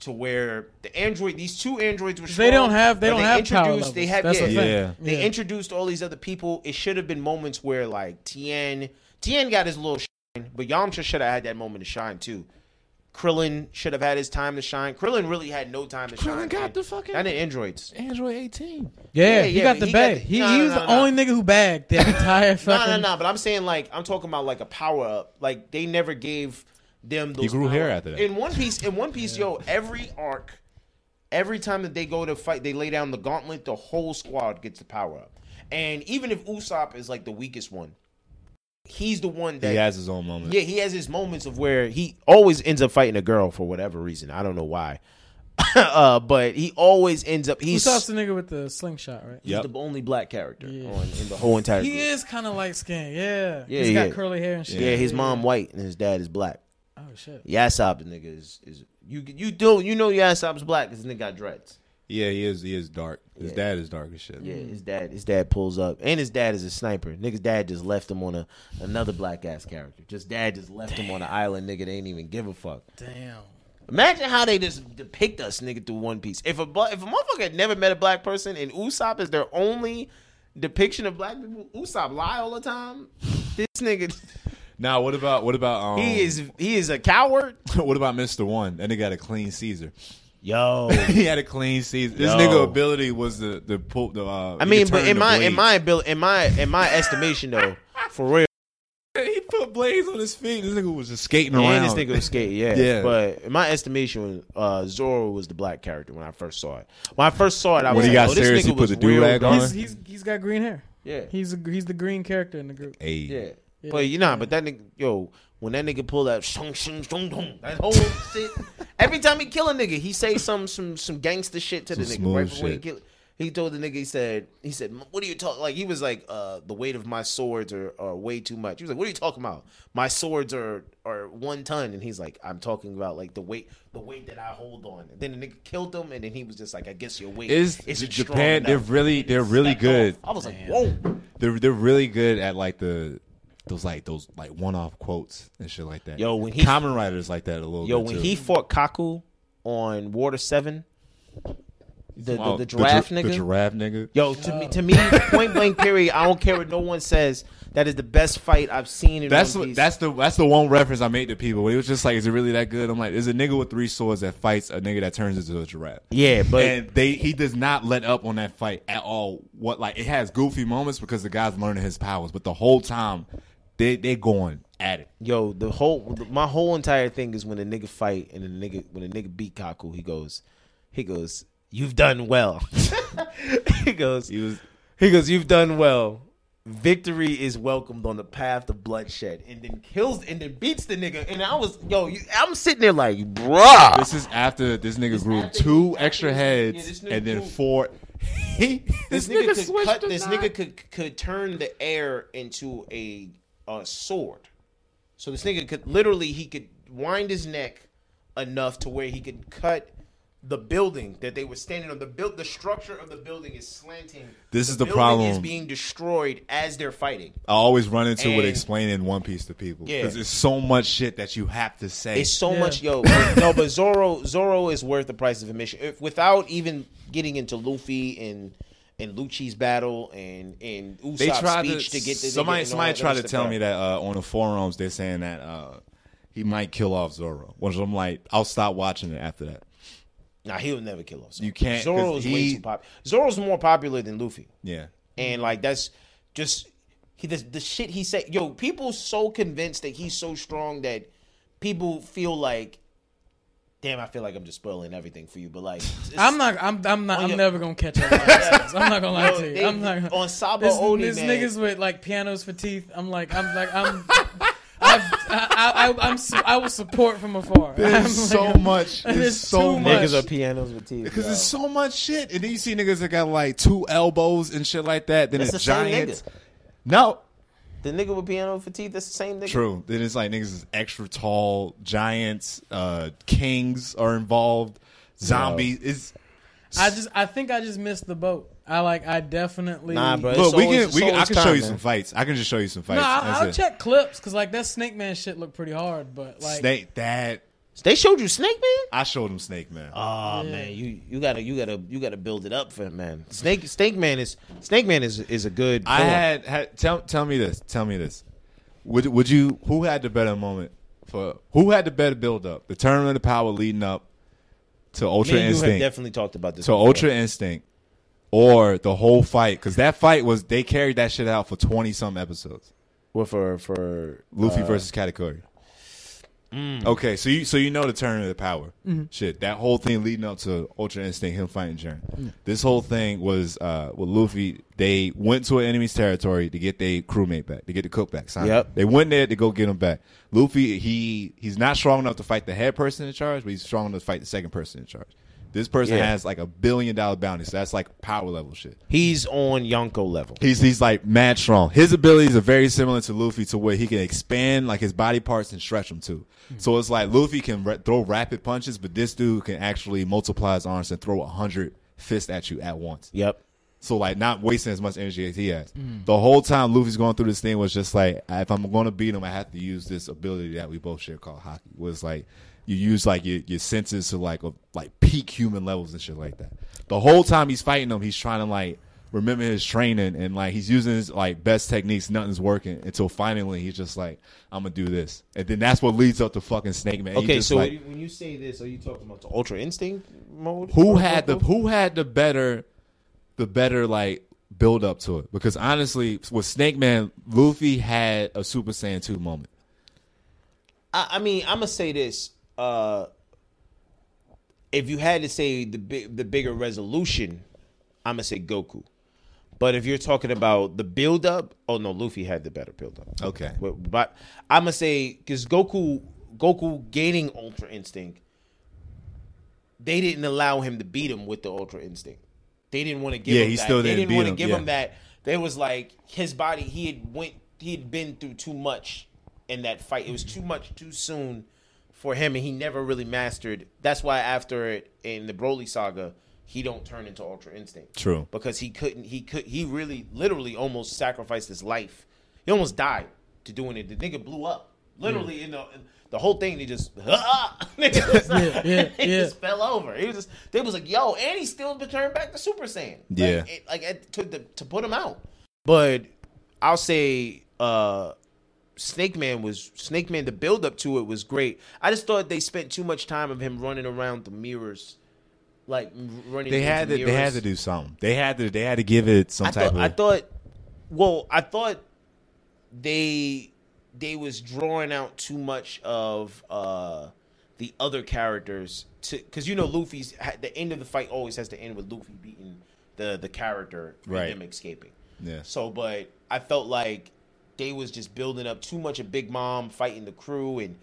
to where the android these two androids were They don't have- they don't have power introduced they have That's yeah, the thing. Yeah. they Yeah. introduced all these other people it should have been moments where like Tien Tien got his little shine but Yamcha should have had that moment to shine too Krillin should have had his time to shine Krillin really had no time to shine Krillin got man. the fucking- Not in androids Android 18. yeah. Yeah, he yeah, got the he got bag. the- he no, he no, was no, the no. only nigga who bagged the entire fucking. no no no. but I'm saying like I'm talking about like a power up like they never gave them those grew power- hair after that. in One Piece in One Piece yo every arc every time that they go to fight, they lay down the gauntlet, the whole squad gets the power up. And even if Usopp is like the weakest one, he's the one that He has his own moment. yeah, he has his moments of where he always ends up fighting a girl for whatever reason. I don't know why. uh, but he always ends up he's, Usopp's the nigga with the slingshot, right? he's Yep. the only black character Yeah. on in the whole entire He group. is kind of light skinned. Yeah, Yeah, he's got curly hair and shit. Yeah, his mom white and his dad is black. Oh shit. Yasopp the nigga is, is you you do you know Yasopp's black because the nigga got dreads. Yeah, he is. He is dark. His Yeah. dad is dark as shit. Yeah, his dad his dad pulls up, and his dad is a sniper. Nigga's dad just left him on a another black ass character. Just dad just left him on an island. Nigga, they ain't even give a fuck. Damn. Imagine how they just depict us, nigga, through One Piece. If a bla- if a motherfucker had never met a black person and Usopp is their only depiction of black people, Usopp lie all the time. This nigga, Now, what about what about um? he is he is a coward. what about Mister One? That nigga got a clean Caesar. Yo, he had a clean season. This Yo. nigga ability was the the pull the. Uh, I mean, but in the my in my ability, in my in my estimation though, for real. he put blades on his feet. This nigga was just skating around. And this nigga was skating, yeah. Yeah. But in my estimation, uh, Zoro was the black character when I first saw it. When I first saw it, I When was he like, got oh, this serious, nigga he put was the do-rag on? dark. He's, he's he's got green hair. Yeah. He's a, he's the green character in the group. Hey, Yeah. Yeah. But you know, but that nigga, yo, when that nigga pull that shung shung shung shung, that whole shit. Every time he kill a nigga, he say some some some gangster shit to the Some nigga right smooth before he shit. kill. He told the nigga, he said, he said, what are you talking? Like he was like, uh, the weight of my swords are, are way too much. He was like, what are you talking about? My swords are are one ton, and he's like, I'm talking about like the weight, the weight that I hold on. And then the nigga killed him, and then he was just like, I guess your weight is isn't Japan? They're enough. really they're really Stepped good. off. I was like, whoa. They're they're really good at like the those like those like one off quotes and shit like that. Yo, when he- common writers like that a little. Yo, when too. he fought Kaku on Water Seven, the the, Oh, the giraffe gi- nigga. the giraffe nigga. Yo, to me, to me, point blank period. I don't care what no one says. That is the best fight I've seen in That's what, that's the that's the one reference I made to people. It was just like, is it really that good? I'm like, is a nigga with three swords that fights a nigga that turns into a giraffe. yeah, but and they he does not let up on that fight at all. What like it has goofy moments because the guy's learning his powers, but the whole time they they going at it. yo, the whole my whole entire thing is when a nigga fight and the nigga when a nigga beat Kaku, he goes, he goes, you've done well. he goes, He was he goes, you've done well. Victory is welcomed on the path of bloodshed, and then kills and then beats the nigga. And I was, yo, you, I'm sitting there like, bruh. this is after this nigga grew two he- extra heads yeah, and then grew- four. He, this, this, nigga, could cut. This knife. nigga could could turn the air into a, a sword. So this nigga could literally he could wind his neck enough to where he could cut the building that they were standing on. The build the structure of the building is slanting. This is the problem. Is being destroyed as they're fighting. I always run into with And- explaining One Piece to people Yeah. because there's so much shit that you have to say. It's so Yeah. much, yo. no, but Zoro, Zoro is worth the price of admission. If, without even getting into Luffy and and Lucci's battle and and Usopp's they tried speech to, get the somebody somebody tried to tell me that uh, on the forums they're saying that uh, he might kill off Zoro. Which I'm like, I'll stop watching it after that. Nah, he'll never kill off. Zoro. You can't, Zoro's way he- too popular. Zoro's more popular than Luffy, Yeah, and like that's just he the, the shit he said. Yo, people so convinced that he's so strong that people feel like, damn, I feel like I'm just spoiling everything for you. But like, I'm not. I'm. I'm not. I'm your- never gonna catch up. on. I'm not gonna lie to you. they- I'm not. on Sabo This, Oni, this man. niggas with like pianos for teeth. I'm like. I'm like. I'm. I've, I, I, I'm. su- I will support from afar. I'm there's so much. There's There's so too much. niggas are pianos with teeth. Because there's so much shit, and then you see niggas that got like two elbows and shit like that. Then That's it's the same giants. No, The nigga with piano for teeth, that's the same nigga. true. Then it's like niggas is extra tall giants. Uh, kings are involved. Zombies. It's I just. I think I just missed the boat. I like. I definitely. Nah, bro. look. It's We can. We can I always can show you man. some fights. I can just show you some No, fights. I'll, I'll check clips because like that Snake Man shit looked pretty hard, but like. Snake. That They showed you Snake Man? I showed him Snake Man. Oh man, you you gotta you gotta you gotta build it up for him, man. Snake Snake Man is Snake Man is is a good. I had, had tell tell me this. Tell me this. Would would you who had the better moment for who had the better build up? The tournament of the power leading up to Me Ultra and you have Instinct. definitely talked about this. to before. Ultra Instinct or the whole fight because that fight was they carried that shit out for twenty some episodes. Well, for for Luffy uh, versus Katakuri. Mm. Okay, so you so you know the turn of the power. Shit, that whole thing leading up to Ultra Instinct, him fighting Jiren. This whole thing was uh, with Luffy. They went to an enemy's territory to get their crewmate back, to get the cook back. Simon. Yep. They went there to go get him back. Luffy, he he's not strong enough to fight the head person in charge, but he's strong enough to fight the second person in charge. This person Yeah. has like a billion dollar bounty, so that's like power level shit. He's on Yonko level. He's he's like mad strong. His abilities are very similar to Luffy to where he can expand like his body parts and stretch them too. Mm-hmm. So it's like Luffy can ra- throw rapid punches, but this dude can actually multiply his arms and throw a hundred fists at you at once. Yep. So like not wasting as much energy as he has. Mm. The whole time Luffy's going through this thing was just like if I'm going to beat him, I have to use this ability that we both share called haki. Was like you use like your, your senses to like like peak human levels and shit like that. The whole time he's fighting him, he's trying to like remember his training and like he's using his like best techniques. Nothing's working until finally he's just like I'm gonna do this, and then that's what leads up to fucking Snake Man. He Okay, just, so like, when you- say this, are you talking about the Ultra Instinct mode? who had the who had the better the better like build up to it because honestly with snake man luffy had a super saiyan 2 moment I, I mean, I'm gonna say this. Uh, if you had to say the big, the bigger resolution, I'm gonna say Goku. But if you're talking about the build up, oh no, Luffy had the better build up. Okay. But, but I'm gonna say because Goku, Goku gaining Ultra Instinct, they didn't allow him to beat him with the Ultra Instinct. They didn't want to give Yeah, him he that. still they didn't They didn't want to give yeah. him that. They was like his body. He had went. He had been through too much in that fight. It was too much too soon for him, and he never really mastered. That's why after it in the Broly saga, he don't turn into Ultra Instinct. True. because he couldn't. He could. He really, literally, almost sacrificed his life. He almost died to doing it. The nigga blew up. Literally, in the the whole thing, he just nigga just, Yeah, yeah, he yeah. just fell over. He was just they was like, yo, and he still returned back to Super Saiyan. Like, Yeah. it, like it took the, to put him out. But I'll say uh Snake Man was Snake Man. The build up to it was great. I just thought they spent too much time of him running around the mirrors, like running. They had to. They had to do something. They had to. They had to give it some I type thought, of. I thought, well, I thought they they was drawing out too much of uh the other characters to because you know Luffy's the end of the fight always has to end with Luffy beating the the character and him escaping. yeah. So, but I felt like they was just building up too much of Big Mom fighting the crew, and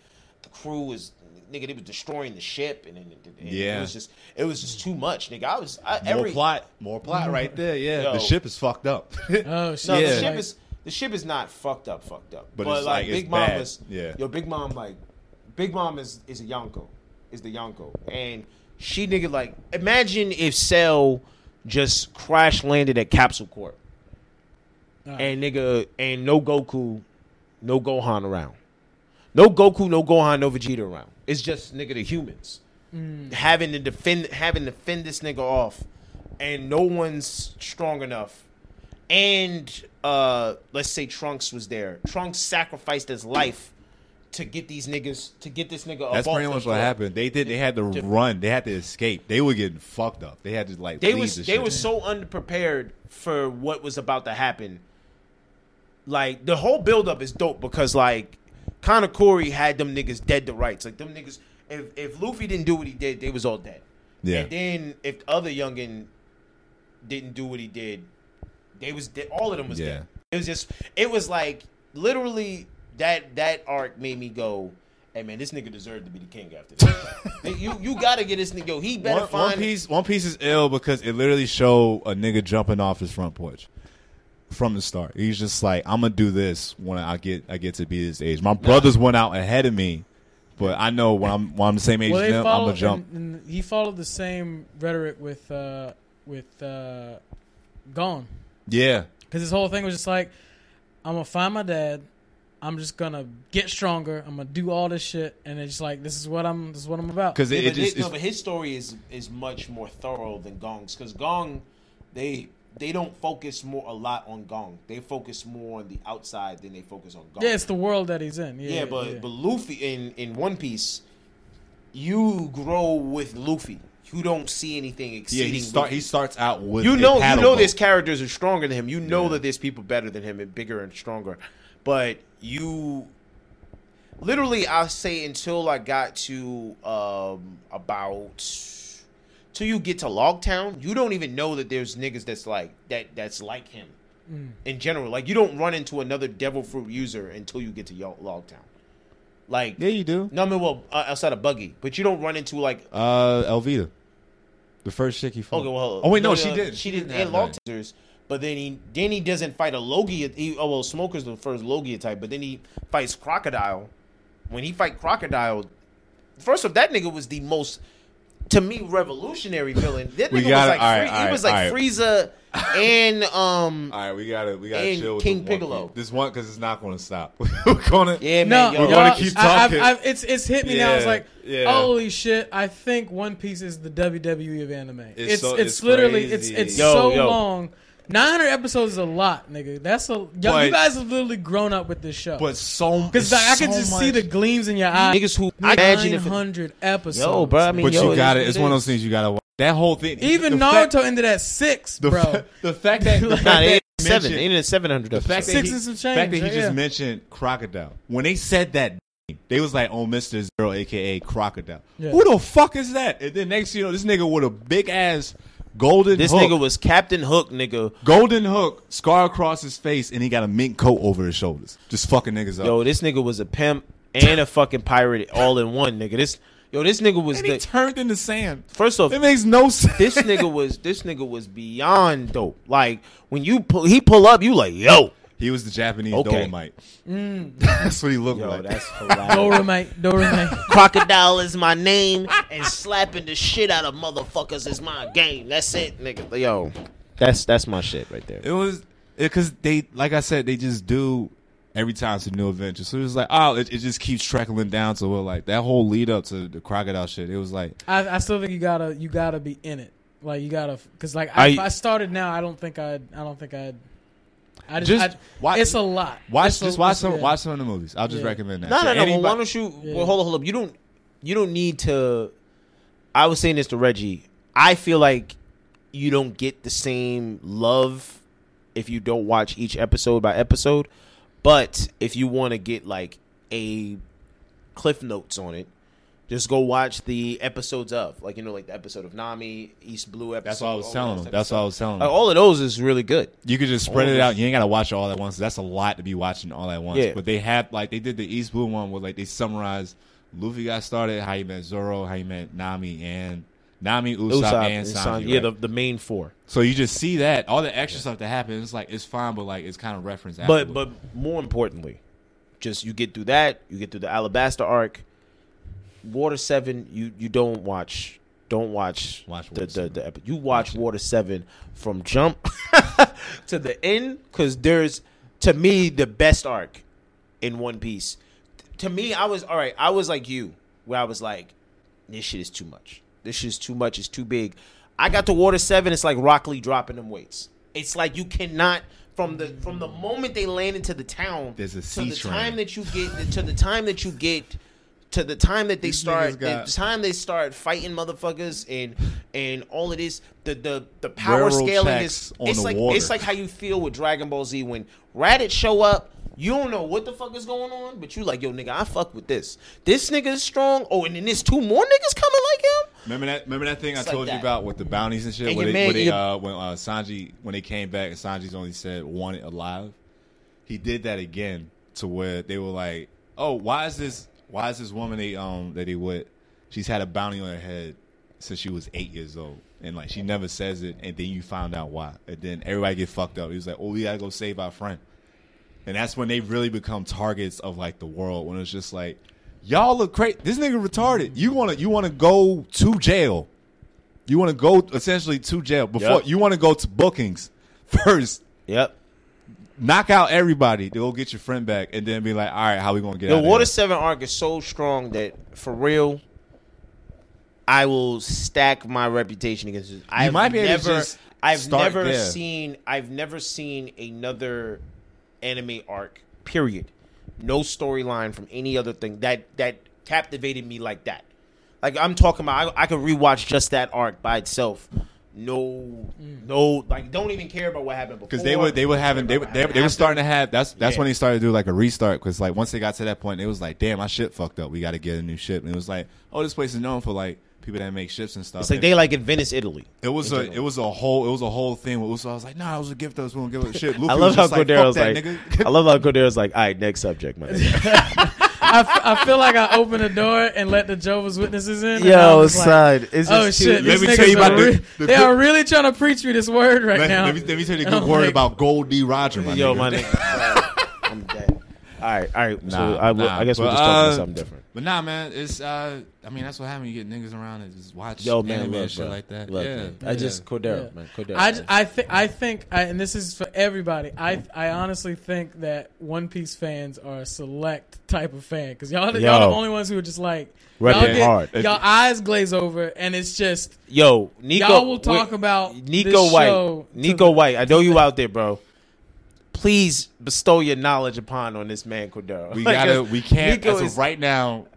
the crew was nigga. They was destroying the ship, and, and, and Yeah. it was just it was just too much, nigga. I was I, More every plot. More plot mm-hmm. right there. Yeah. Yo. The ship is fucked up. Oh shit! no, Yeah. the ship is the ship is not fucked up, fucked up. But But, it's like, like, Big Mom bad. is Yeah. Yo, Big Mom like Big Mom is is a Yonko, is the Yonko, and she nigga like imagine if Cell just crash landed at Capsule Corp Nah. and nigga and no Goku, no Gohan around, no Goku, no Gohan, no Vegeta around. It's just nigga the humans having to defend having to fend this nigga off, and no one's strong enough. And uh let's say Trunks was there. Trunks sacrificed his life to get these niggas to get this nigga. That's pretty much what floor. happened. They did. They had to To- run. They had to escape. They were getting fucked up. They had to like. They leave was the they ship. was so underprepared for what was about to happen. Like the whole buildup is dope because like Katakuri had them niggas dead to rights. Like them niggas, if if Luffy didn't do what he did, they was all dead. Yeah. And then if the other youngin didn't do what he did, they was dead. All of them was Yeah. dead. It was just it was like literally that that arc made me go. Hey man, this nigga deserved to be the king after this. you you gotta get this nigga. Yo, he better One, find one piece. One piece is ill because it literally showed a nigga jumping off his front porch from the start. He's just like, I'm gonna do this when I get I get to be this age. My brothers went out ahead of me, but I know when I'm when I'm the same age well, as they them, I'm gonna jump. And, and he followed the same rhetoric with uh, with uh, Gon, Yeah, because his whole thing was just like, I'm gonna find my dad. I'm just gonna get stronger. I'm gonna do all this shit, and it's just like this is what I'm. This is what I'm about. because Yeah, it, but it just his, no, but his story is is much more thorough than Gon's because Gong, they they don't focus more a lot on Gon. They focus more on the outside than they focus on Gon. yeah, it's the world that he's in. Yeah, yeah, but yeah. but Luffy in in One Piece, you grow with Luffy. You don't see anything yeah. exceeding. He start he starts out with you know you know boat. there's characters are stronger than him. You know Yeah. that there's people better than him and bigger and stronger. But you literally I'll say until I got to um about till you get to Logtown, you don't even know that there's niggas that's like that that's like him. Mm. In general, like you don't run into another devil fruit user until you get to Yo- Logtown. Like Yeah, you do. no, I mean, well, uh, outside of Buggy, but you don't run into like Uh, Alvida, the first chick he fought. Okay, well, oh wait, no, she did. She didn't. have And that. But then he then he doesn't fight a Logia. He, oh well, Smoker's the first Logia type, but then he fights Crocodile. When he fight Crocodile, first of that nigga was the most to me revolutionary villain. That We nigga gotta- was like all right, Free- all he was like all right. Frieza and um All right, we gotta we gotta chill with King the one Piccolo. piece. This one because it's not going to stop. We're gonna yeah No, man. We're Yo, gonna y'all- keep I- I've- talking. I've- it's it's hit me now. It's Yeah, like, yeah. holy shit! I think One Piece is the WWE of anime. It's It's it's, so- it's literally it's it's Yo, so yo. long. Nine hundred episodes is a lot, nigga. That's a yo, But- you guys have literally grown up with this show. but so because like, I can so just see the gleams in your eyes. niggas who I imagine if Nine it, hundred episodes. yo, bro. I mean, But yo, you got is it. what It's one of those things you got to watch. That whole thing. Even Naruto fact- ended at six, the, bro. fa- the fact that the Nah, fact they that seven. mentioned- They ain't seven hundred the fact episodes. that Six he, and some fact that change, he just yeah. mentioned crocodile when they said that They was like, "Oh, Mister Zero, aka Crocodile." Yeah. Who the fuck is that? And then next, thing you know, this nigga with a big ass golden This hook, nigga was Captain Hook, nigga. golden hook, scar across his face, and he got a mink coat over his shoulders, just fucking niggas up. Yo, this nigga was a pimp and a fucking pirate all in one, nigga. This yo, this nigga was and he the turned into sand. first off. It makes no sense. This nigga was this nigga was beyond dope. Like when you pull, he pull up, you like yo, he was the Japanese Okay. Dolomite. Mm. That's what he looked yo, like. that's hilarious. Doremite, Doremite. Crocodile is my name, and slapping the shit out of motherfuckers is my game. That's it, nigga. Yo, that's that's my shit right there. It was because they, like I said, they just do every time it's a new adventure. So it's like, oh, it, it just keeps trickling down to where like that whole lead up to the crocodile shit. It was like, I, I still think you gotta you gotta be in it. Like you gotta because like I- I, if I started now, I don't think I'd I don't think I'd. I just, Just I, watch- it's a lot. watch It's a- just watch some yeah. watch some of the movies. I'll just Yeah. recommend that. No, To no, no. Well, why don't you? Well, hold on, hold up. You don't. You don't need to. I was saying this to Reggie. I feel like you don't get the same love if you don't watch each episode by episode. But if you want to get like a cliff notes on it, just go watch the episodes of, like you know, like the episode of Nami, East Blue episode. That's what I was telling them. That's what I was telling Like, them. all of those is really good. You could just spread all it out. You ain't gotta watch it all at once. That's a lot to be watching all at once. Yeah. But they had like they did the East Blue one where like they summarized Luffy got started, how he met Zoro, how he met Nami and Nami, Usopp, Usopp and and Sanji. Yeah, right? the, the main four. so you just see that all the extra stuff that happens. It's like it's fine, but like it's kind of referenced. But afterward. but more importantly, just you get through that, you get through the Alabasta arc, Water Seven. You you don't watch don't watch Watch the the, 7. the epi- you watch Water Seven from jump to the end because there's to me the best arc in One Piece. To me, I was all right. I was like you, where I was like, this shit is too much. This shit is too much. It's too big. I got to Water Seven. It's like Rock Lee dropping them weights. It's like you cannot from the from the moment they land into the town. There's a sea to the train. time that you get to the time that you get to the time that they These start the time they start fighting motherfuckers and and all of this the the the power Railroad scaling is it's like water. it's like how you feel with Dragon Ball Z when Raditz show up. You don't know what the fuck is going on, but you like, yo, nigga, I fuck with this. This nigga is strong. Oh, and then there's two more niggas coming like him. Remember that? Remember that thing It's I like told you about with the bounties and shit. And where they, man- where they, uh, when uh, Sanji when they came back and Sanji's only said wanted alive. He did that again to where they were like, "Oh, why is this? Why is this woman they um that they with? She's had a bounty on her head since she was eight years old, and like she never says it, and then you found out why, and then everybody get fucked up. He was like, "Oh, we gotta go save our friend." And that's when they really become targets of like the world. When it's just like, y'all look crazy. This nigga retarded. You wanna you wanna go to jail. You wanna go essentially to jail before Yep. you wanna go to bookings first. Yep. Knock out everybody to go get your friend back, and then be like, all right, how we gonna get The out? Water of here? Seven arc is so strong that for real, I will stack my reputation against it. I've might be able to never, just I've start never there. seen, I've never seen another anime arc. Period. No storyline from any other thing that that captivated me like that. Like I'm talking about, I, I could rewatch just that arc by itself. No, mm. no, like don't even care about what happened before. because they were they were having they were they, they were starting to have that's that's Yeah. when they started to do like a restart because like once they got to that point it was like damn my ship fucked up we got to get a new ship and it was like oh this place is known for like people that make ships and stuff It's like And they like in Venice, Italy. it was a general. it was a whole it was a whole thing with Uso I was like nah it was a gift us we gonna give it a shit Luffy I love was how just like, was like, I love how Cordero was like, all right, next subject, man. I, f- I feel like I opened the door and let the Jehovah's Witnesses in. and I Yo, was like, son, it's Oh just shit! Let me tell you about are the- the they good- are really trying to preach me this word right let, now. let me, let me tell you the good word like- about Gol D. Roger my Yo, nigga. my nigga, I'm dead. All right, all right. so Nah, I, nah, I guess we'll just talk about uh, something different. But nah, man, it's uh, I mean that's what happens. You get niggas around and just watch Yo, man, anime look, and shit bro. like that. Look, yeah, man. I yeah. just Cordero, Yeah. man, Cordero. I, man. I think I think I, and this is for everybody. I I honestly think that One Piece fans are a select type of fan because y'all y'all Yo. the only ones who are just like Rep y'all get hard. y'all eyes glaze over and it's just Yo, Nico, y'all will talk about Nico this White. show to Nico the- White, I know you out there, bro. Please bestow your knowledge upon on this man, Cordero. We Like, gotta. we can't. Nico as is- of right now,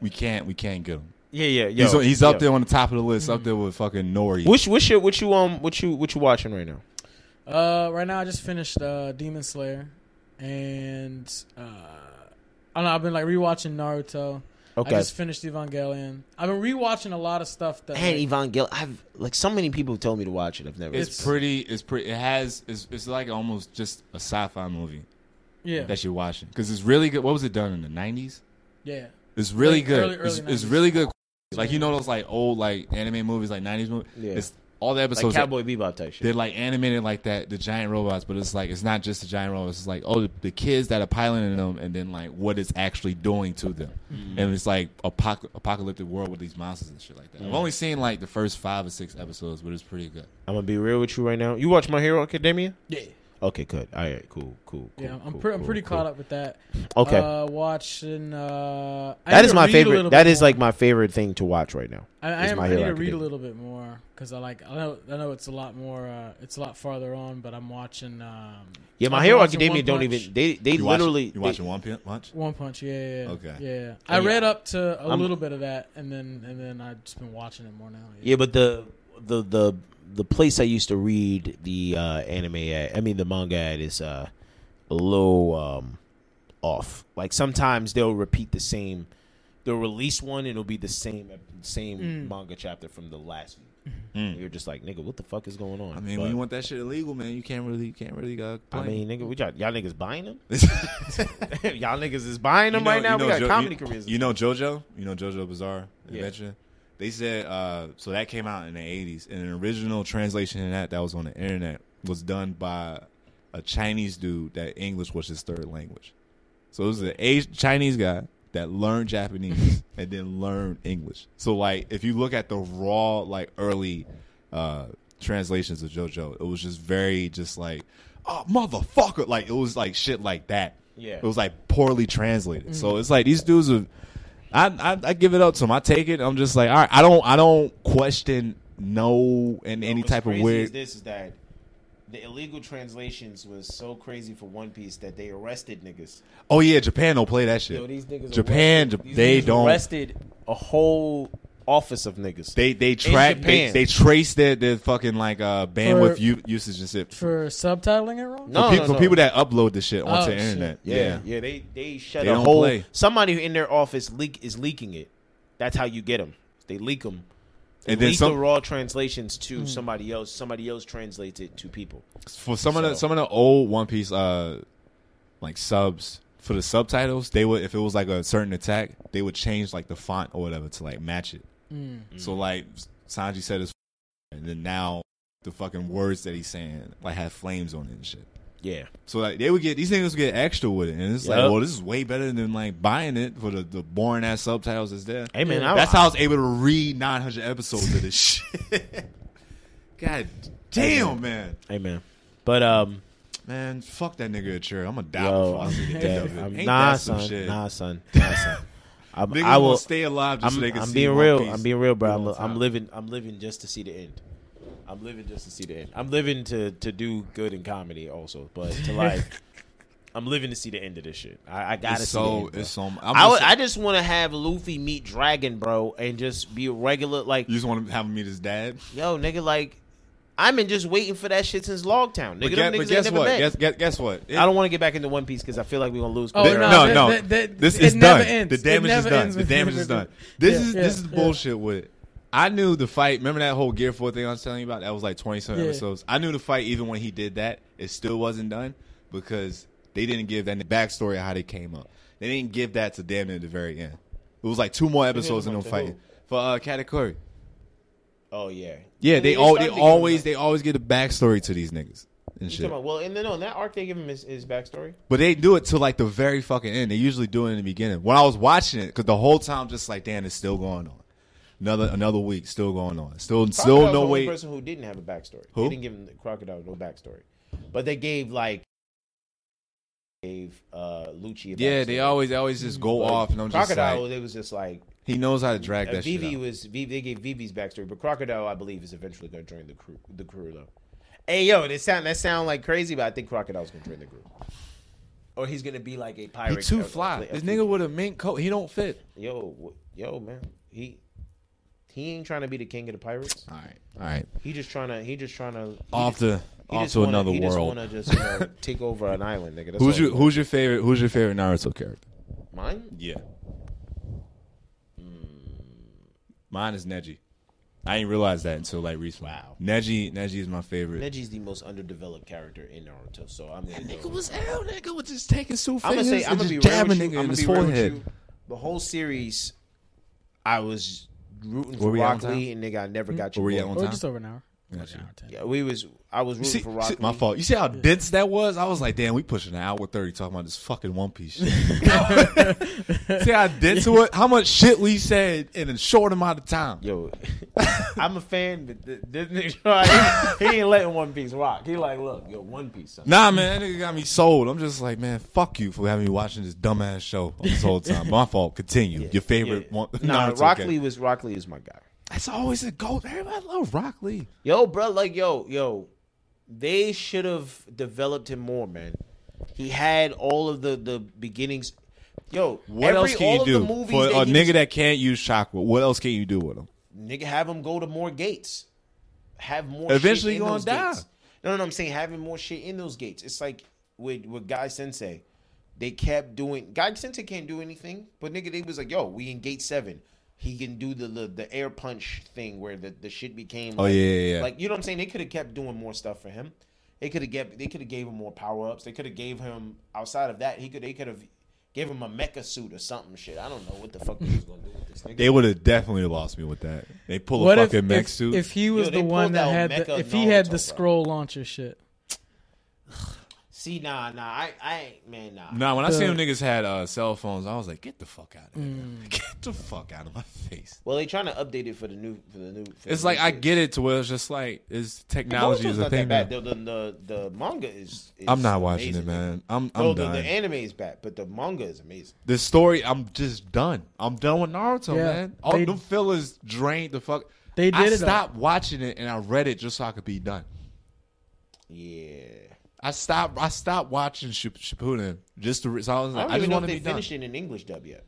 we can't, we can't get him. Yeah, yeah, yo, he's he's up yo. there on the top of the list, up there with fucking Nori. Which, which, your, what you um, what you, what you watching right now? Uh, right now I just finished uh, Demon Slayer, and uh, I don't know. I've been like rewatching Naruto. Okay. I just finished Evangelion. I've been rewatching a lot of stuff that. and like, Evangelion, I've like so many people told me to watch it. I've never. It's, It's- pretty. It's pretty. It has. It's, it's like almost just a sci-fi movie yeah, that you're watching because it's really good. What was it done in the '90s? yeah. It's really Like, good. early- early it's, it's really good. Like you know those like old like anime movies, like '90s movies. Yeah. It's all the episodes. that- Cowboy Bebop type shit. they're like animated like that, the giant robots, but it's like it's not just the giant robots. It's like oh, the, the kids that are piloting them, and then like what it's actually doing to them, Mm-hmm. and it's like apoc- apocalyptic world with these monsters and shit like that. Mm. I've only seen like the first five or six episodes, but it's pretty good. I'm gonna be real with you right now. You watch My Hero Academia? Yeah, Okay, good. All right, cool, cool. yeah. I'm, cool, pre- I'm cool, pretty cool. caught up with that. Okay, Uh, watching. Uh, I that need is to my favorite. little That bit is more. like my favorite thing to watch right now. I, I, am, My I need to read a little bit more because I like. I know. I know it's a lot more. Uh, it's a lot farther on, but I'm watching. Um, Yeah, My Hero Academia don't even. They they You watch- literally. you they- watching One Punch? Punch? One Punch, yeah, yeah, yeah. Okay. yeah. I Yeah. read up to a I'm- little bit of that, and then and then I've just been watching it more now. Yeah, but the the the the place I used to read the uh, anime at, I mean the manga at, is uh, a little um, off. Like sometimes they'll repeat the same. They'll release one and it'll be the same same Mm. manga chapter from the last week. Mm. You're just like, nigga, what the fuck is going on? I mean, But, when you want that shit illegal, man, you can't really, you can't really uh, I mean, nigga, we got y'all niggas buying them. You y'all niggas is buying them know- right now. you know we got Jo- comedy you, careers. You know JoJo? You know JoJo Bizarre Yeah. They said uh, so that came out in the eighties, and an original translation of that that was on the internet was done by a Chinese dude that English was his third language. So it was an Asian Chinese guy that learned Japanese and then learned English. So like if you look at the raw like early uh, translations of JoJo, it was just very just like oh motherfucker, like it was like shit like that. Yeah. It was like poorly translated. So it's like these dudes are. I, I I give it up to him. I take it. I'm just like, all right. I don't I don't question no and any What's type of crazy weird. Is this is that the illegal translations was so crazy for One Piece that they arrested niggas. Oh yeah, Japan don't play that shit. Yo, these niggas Japan, arrested, these they niggas don't- arrested a whole office of niggas. they they track they, Japan. they trace their their fucking like uh bandwidth For- u- usage and shit. for subtitling it wrong. No, for, peop- no, for people that upload the shit onto Oh, the shit. internet. yeah, Yeah. yeah, they they shut They a don't whole. play. Somebody in their office leak is leaking it. That's how you get them. They leak them. They And then leak some- the raw translations to somebody else. Somebody else translates it to people. For some of the So- some of the old One Piece uh like subs for the subtitles, they would if it was like a certain attack, they would change like the font or whatever to like match it. Mm. So like Sanji said his and then now the fucking words that he's saying like have flames on it and shit. Yeah, So like they would get these niggas would get extra with it, and it's like, well, this is way better than like buying it for the, the boring ass subtitles that's there. hey man, Yeah. I, That's how I was able to read 900 episodes of this shit. God damn, man, Hey man, but um, man, fuck that nigga at church. I'm gonna die yo, before I see the end dead. of it. Ain't nah, that some son, shit? nah, son, nah, son. I'm, Niggas I will stay alive just I'm, so they can I'm see being real. Piece I'm being real, bro. I'm, I'm living. I'm living just to see the end. I'm living just to see the end. I'm living to to do good in comedy also, but to like, I'm living to see the end of this shit. I, I gotta It's see so bro. it's so. I'm I, would, just- I just want to have Luffy meet Dragon, bro, and just be a regular like, you just want to have him meet his dad. yo, nigga, like, I've been just waiting for that shit since Logtown. Nigga, But, them guess, but guess never what? met. Guess, guess, guess what? It- I don't want to get back into One Piece because I feel like we're gonna lose. Oh, Th- no, no, that- no. that- that- this it is never done. ends. The damage is done. The damage is done. This Yeah, is yeah, this is yeah. bullshit. With I knew the fight. Remember that whole Gear Four thing I was telling you about? That was like twenty seven Yeah. episodes. I knew the fight even when he did that. It still wasn't done because they didn't give that backstory of how they came up. They didn't give that to damn near the very end. It was like two more episodes in them fighting for uh, Katakuri. Oh yeah, Yeah, they they all they to give him always they always get a backstory to these niggas and shit. about, well, and then on that arc they give him his, his backstory. But they do it to like the very fucking end. They usually do it in the beginning. When I was watching it, because the whole time, just like, damn, it's still going on. Another another week, still going on. Still, Crocodile's still no way. person who didn't have a backstory. Who? They didn't give him the crocodile no backstory, but they gave like gave uh Lucci. A Yeah, they always they always just go off, and I'm just crocodile. like, it was just like he knows how to drag uh, that shit. Vivi was Vivi, they gave Vivi's backstory, but crocodile I believe is eventually going to join the crew. The crew though. Hey yo, that sound that sound like crazy, but I think crocodile's going to join the crew. Or he's gonna be like a pirate. He too fly. This nigga with a mink coat, he don't fit. Yo, yo, man, he he ain't trying to be the king of the pirates. All right, all right. He just trying to. He just trying to. Off to He off to wanna- another he world. Just want to just you know, take over an island, nigga. That's Who's your Who's your favorite Who's your favorite Naruto character? Mine? Yeah. Mine is Neji. I didn't realize that until like recently. Wow. Neji, Neji is my favorite. Neji's the most underdeveloped character in Naruto, so I'm gonna Nigga go. was hell. Nigga was just taking two I'm gonna fingers say I'm and gonna be just real jabbing with you. nigga I'm in gonna his be real with forehead. you. The whole series, I was rooting for we Rock? Lee, and nigga, I never hmm? got you. Where we at boy. on Or time? just over an hour. Gotcha. An. Yeah, we was. I was rooting see, for Rock see- my fault. You see how dense that was? I was like, damn, we pushing an hour thirty talking about this fucking One Piece. Shit. see how dense it was? How much shit we said in a short amount of time. Yo, I'm a fan, but th- this nigga, he, he ain't letting One Piece rock. He like, look, yo, One Piece. Son. Nah, man, that nigga got me sold. I'm just like, man, fuck you for having me watching this dumbass show this whole time. My fault. Continue. Your favorite Yeah. one? Nah, Naruto Rock character. Lee was Rock Lee is my guy. That's always a goal. Everybody love Rock Lee. Yo, bro, like yo, yo, they should have developed him more, man. He had all of the the beginnings. Yo, What every, else can all you do the for a he nigga was- that can't use chakra? What else can you do with him? nigga have him go to more gates, have more. Eventually shit in gonna those die. Gates. No, no, no, I'm saying having more shit in those gates. It's like with with Guy Sensei, they kept doing. Guy Sensei can't do anything, but nigga, they was like, yo, we in gate seven. He can do the the, the air punch thing where the, the shit became. Oh, yeah, yeah, yeah. Like you know what I'm saying? They could have kept doing more stuff for him. They could have get. They could have gave him more power ups. They could have gave him outside of that. He could. They could have gave him a mecha suit or something. Shit. I don't know what the fuck they was gonna do with this nigga. They would have definitely lost me with that. They pull a What if, fucking mech if, suit. if he was Yo, the one that had the, if he had the bro. scroll launcher shit? See, nah, nah. I, I ain't, man, nah. nah, when I the- seen them niggas had uh, cell phones, I was like, get the fuck out of here. Mm. Get the fuck out of my face. Well, they trying to update it for the new, for the new. For It's the like new I shit. get it to where it's just like it's technology Boruto's is a not thing. that now. bad. The, the, the, the manga is, is I'm not watching amazing, it, man. I'm I'm No, the, done. the anime is bad, but the manga is amazing. the story, I'm just done. I'm done with Naruto, Yeah, man. All they- them fillers drained the fuck. They did I it. stopped watching it and I read it just so I could be done. Yeah. I stopped. I stopped watching Ship- Shippuden just to. re- So I was I don't I, even just know want if to they be done. finished it in English dub yet.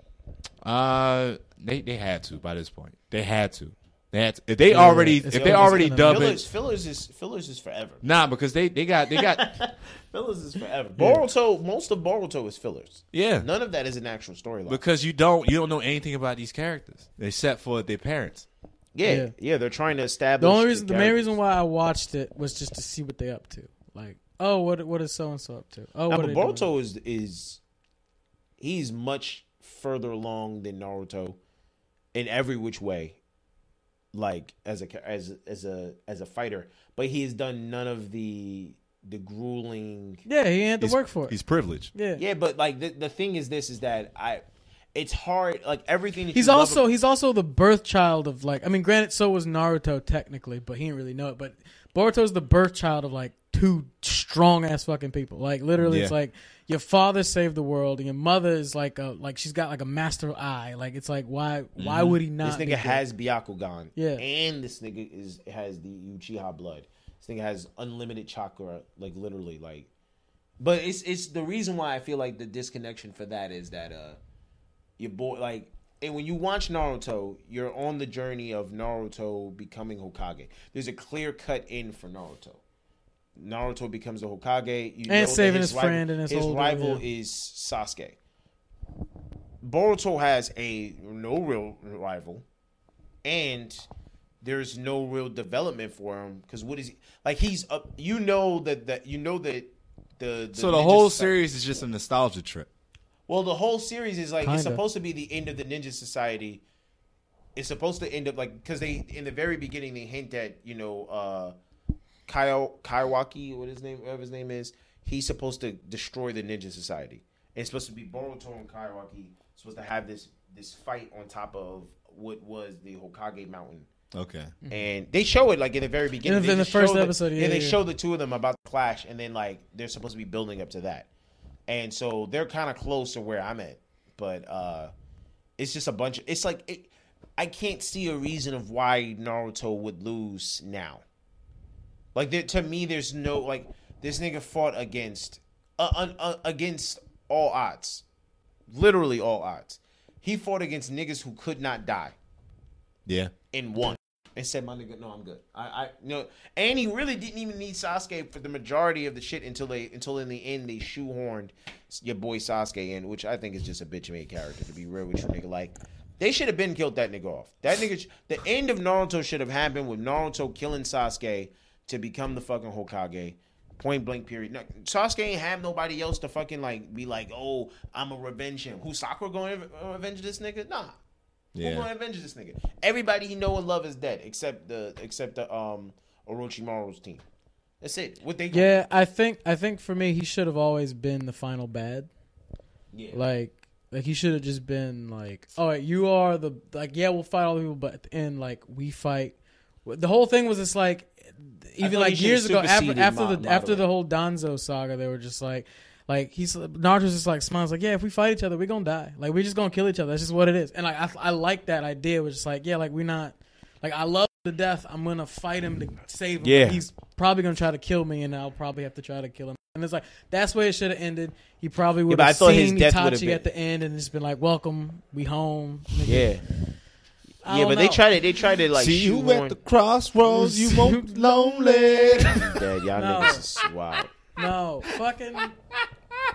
Uh, they they had to by this point. They had to. They had to. If they Yeah, already if they already gonna- dub Fillers, it, fillers is fillers is forever. nah, because they they got they got Fillers is forever. Boruto, most of Boruto is fillers. yeah. None of that is an actual storyline. Because you don't you don't know anything about these characters. except for their parents. yeah, Yeah. yeah, they're trying to establish. The only reason, the main reason why I watched it was just to see what they up to. Like, oh, what what is so and so up to? Oh, Now, what but are doing? Boruto is is he's much further along than Naruto in every which way. Like as a as as a as a fighter, but he has done none of the the grueling. Yeah, he had to He's- work for it. He's privileged. Yeah. Yeah, but like the the thing is, this is that I. It's hard. Like everything. That He's you love also he's also the birth child of like I mean, granted, so was Naruto technically, but he didn't really know it. But Boruto's the birth child of like two strong ass fucking people. Like literally, it's like your father saved the world, and your mother is like a like she's got like a master eye. Like it's like why why would he not? This nigga has Byakugan. Yeah. And this nigga is has the Uchiha blood. This nigga has unlimited chakra, like literally, like. But it's it's the reason why I feel like the disconnection for that is that uh, your boy like, and when you watch Naruto, you're on the journey of Naruto becoming Hokage. There's a clear cut in for Naruto. Naruto becomes the Hokage. You And know saving his rival- friend and his his whole- rival yeah. is Sasuke. Boruto has a no real rival, and there's no real development for him because what is he like? He's up. You know that that you know that the, the So the whole Soci- series is just a nostalgia trip. Well, the whole series is like it's Kinda. supposed to be the end of the Ninja Society. It's supposed to end up like because they in the very beginning they hint at you know uh Kyle Kawaki what his name whatever his name is he's supposed to destroy the Ninja Society. It's supposed to be Boruto and Kawaki supposed to have this this fight on top of what was the Hokage Mountain. Okay. And they show it like in the very beginning. In the- They in the just first show the- episode, yeah, they yeah. show the two of them about to clash, and then like they're supposed to be building up to that, and so they're kind of close to where I'm at, but uh it's just a bunch. Of, it's like it, I can't see a reason of why Naruto would lose now. Like there, to me, there's no like this nigga fought against uh, uh, uh, against all odds, literally all odds. He fought against niggas who could not die Yeah. and won. and said, "My nigga, no, I'm good." I, I, you know, and he really didn't even need Sasuke for the majority of the shit until they, until in the end they shoehorned your boy Sasuke in, which I think is just a bitch made character. To be real with you, nigga, like. They should have been killed that nigga off. That nigga, the end of Naruto should have happened with Naruto killing Sasuke to become the fucking Hokage. Point blank period. No, Sasuke ain't have nobody else to fucking like be like, oh, I'm a revenge him. Who Sakura going to revenge this nigga? Nah. Who Yeah. going to avenge this nigga? Everybody he know and love is dead except the except the um Orochimaru's team. That's it. What they gonna Yeah, I think I think for me he should have always been the final bad. yeah. Like like he should have just been like, "All right, you are the like yeah, we'll fight all the people, but at the end like we fight." The whole thing was just like even like years ago after after the after the whole Danzo saga, they were just like like he's Naruto's just like smiles like yeah if we fight each other we're gonna die. Like we're just gonna kill each other. That's just what it is. And like I, I like that idea was just like yeah like we're not like I love to death. I'm gonna fight him to save him. Yeah. he's probably gonna try to kill me and I'll probably have to try to kill him. And it's like that's where it should have ended. He probably would I have seen Itachi at the end and just been like welcome we home nigga. Yeah. I Yeah, don't but they know. tried to they tried to like See you shoehorn- at the crossroads, you won't lonely. Dad, y'all No. niggas is wild. no fucking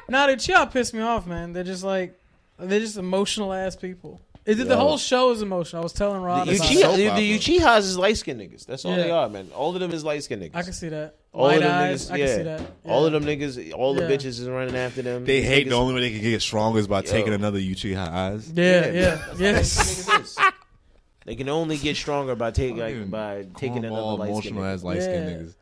no dude y'all piss me off man they're just like they're just emotional ass people it, the Yo. whole show is emotional I was telling Rob The, about Uchiha- it. Uchiha, the, soap the Uchihas is light skinned niggas. That's all Yeah. they are, man. All of them is light skinned niggas. I can see that. all Light of them eyes. niggas, I yeah. see that. All of them niggas, all the Yeah. bitches is running after them. They These hate niggas- the only way they can get stronger is by Yo. taking another Uchiha eyes. Yeah, yeah, that's what yes. these niggas is. They can only get stronger by taking like, by taking another Cornball, light skin. emotional ass light skinned Yeah. niggas.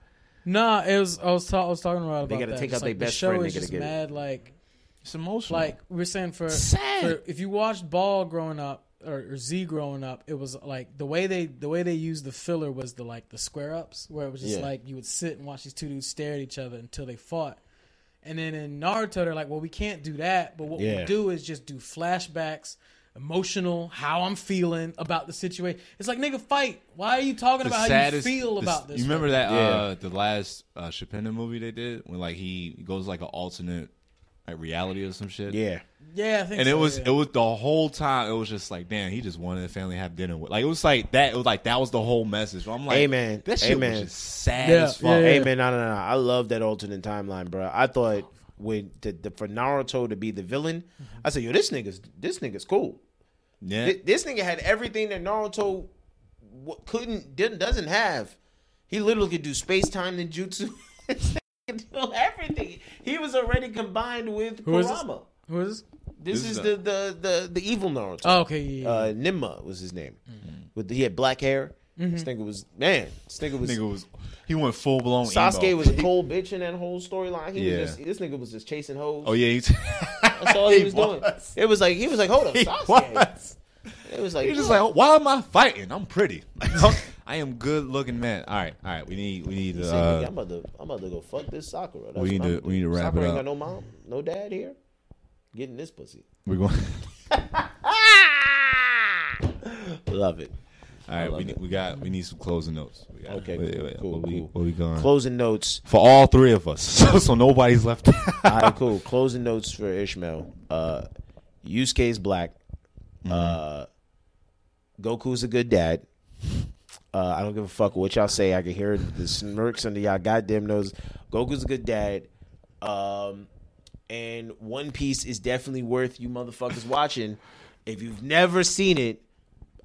Nah, it was. I was, ta- I was talking about They about gotta that. take Just out their like, best the show friend, is they gotta just get it. mad. Like, It's emotional. like we're saying for, Sad. for if you watched Ball growing up or, or Z growing up, it was like the way they the way they used the filler was the like the square ups where it was just Yeah. like you would sit and watch these two dudes stare at each other until they fought. And then in Naruto, they're like, well, we can't do that, but what Yeah. we do is just do flashbacks, emotional, how I'm feeling about the situation. It's like, nigga, fight. Why are you talking about how you feel the- about this? You remember right that Yeah. uh the last uh Chappelle movie they did when like he goes like an alternate like reality or some shit. Yeah. Yeah, I think And so, it was yeah. it was the whole time it was just like damn he just wanted the family to have dinner with like it was like that it was like that was the whole message. I'm like Amen. that shit Amen. was just sad Yeah, as fuck. yeah, yeah. Hey man, no, no, no. I love that alternate timeline, bro. I thought with the, the for Naruto to be the villain, I said, yo, this nigga's this nigga's cool. Yeah. Th- This nigga had everything that Naruto w- couldn't didn't doesn't have. He literally could do space time ninjutsu. This could do everything. He was already combined with Who is this? Kurama. Who is this? This, This is is the, the the the evil Naruto. Oh, okay, yeah, yeah. uh, Menma was his name. With he had black hair. This nigga was man. This nigga was. nigga was he went full blown Sasuke emo. was a cold bitch in that whole storyline. He Yeah. was just this nigga was just chasing hoes. Oh yeah, he's That's all he, was, doing. It was like he was like, hold up, He Sasuke. was. It was like He's just like, why am I fighting? I'm pretty. I am good looking man. All right, all right. We need we need. Uh, I'm about to I'm about to go fuck this Sakura. That's We need to- we need to wrap Sakura it ain't up. got no mom, no dad here. Getting this pussy. we're going. Love it. All right, we need, we got we need some closing notes. We got, Okay, wait, cool, wait, cool, what we cool. what we going Closing notes. for all three of us, so, so nobody's left. All right, cool. Closing notes for Ishmael. Uh, Yusuke's black. Uh, Goku's a good dad. Uh, I don't give a fuck what y'all say. I can hear the smirks under y'all goddamn nose. Goku's a good dad. Um, and One Piece is definitely worth you motherfuckers watching. If you've never seen it,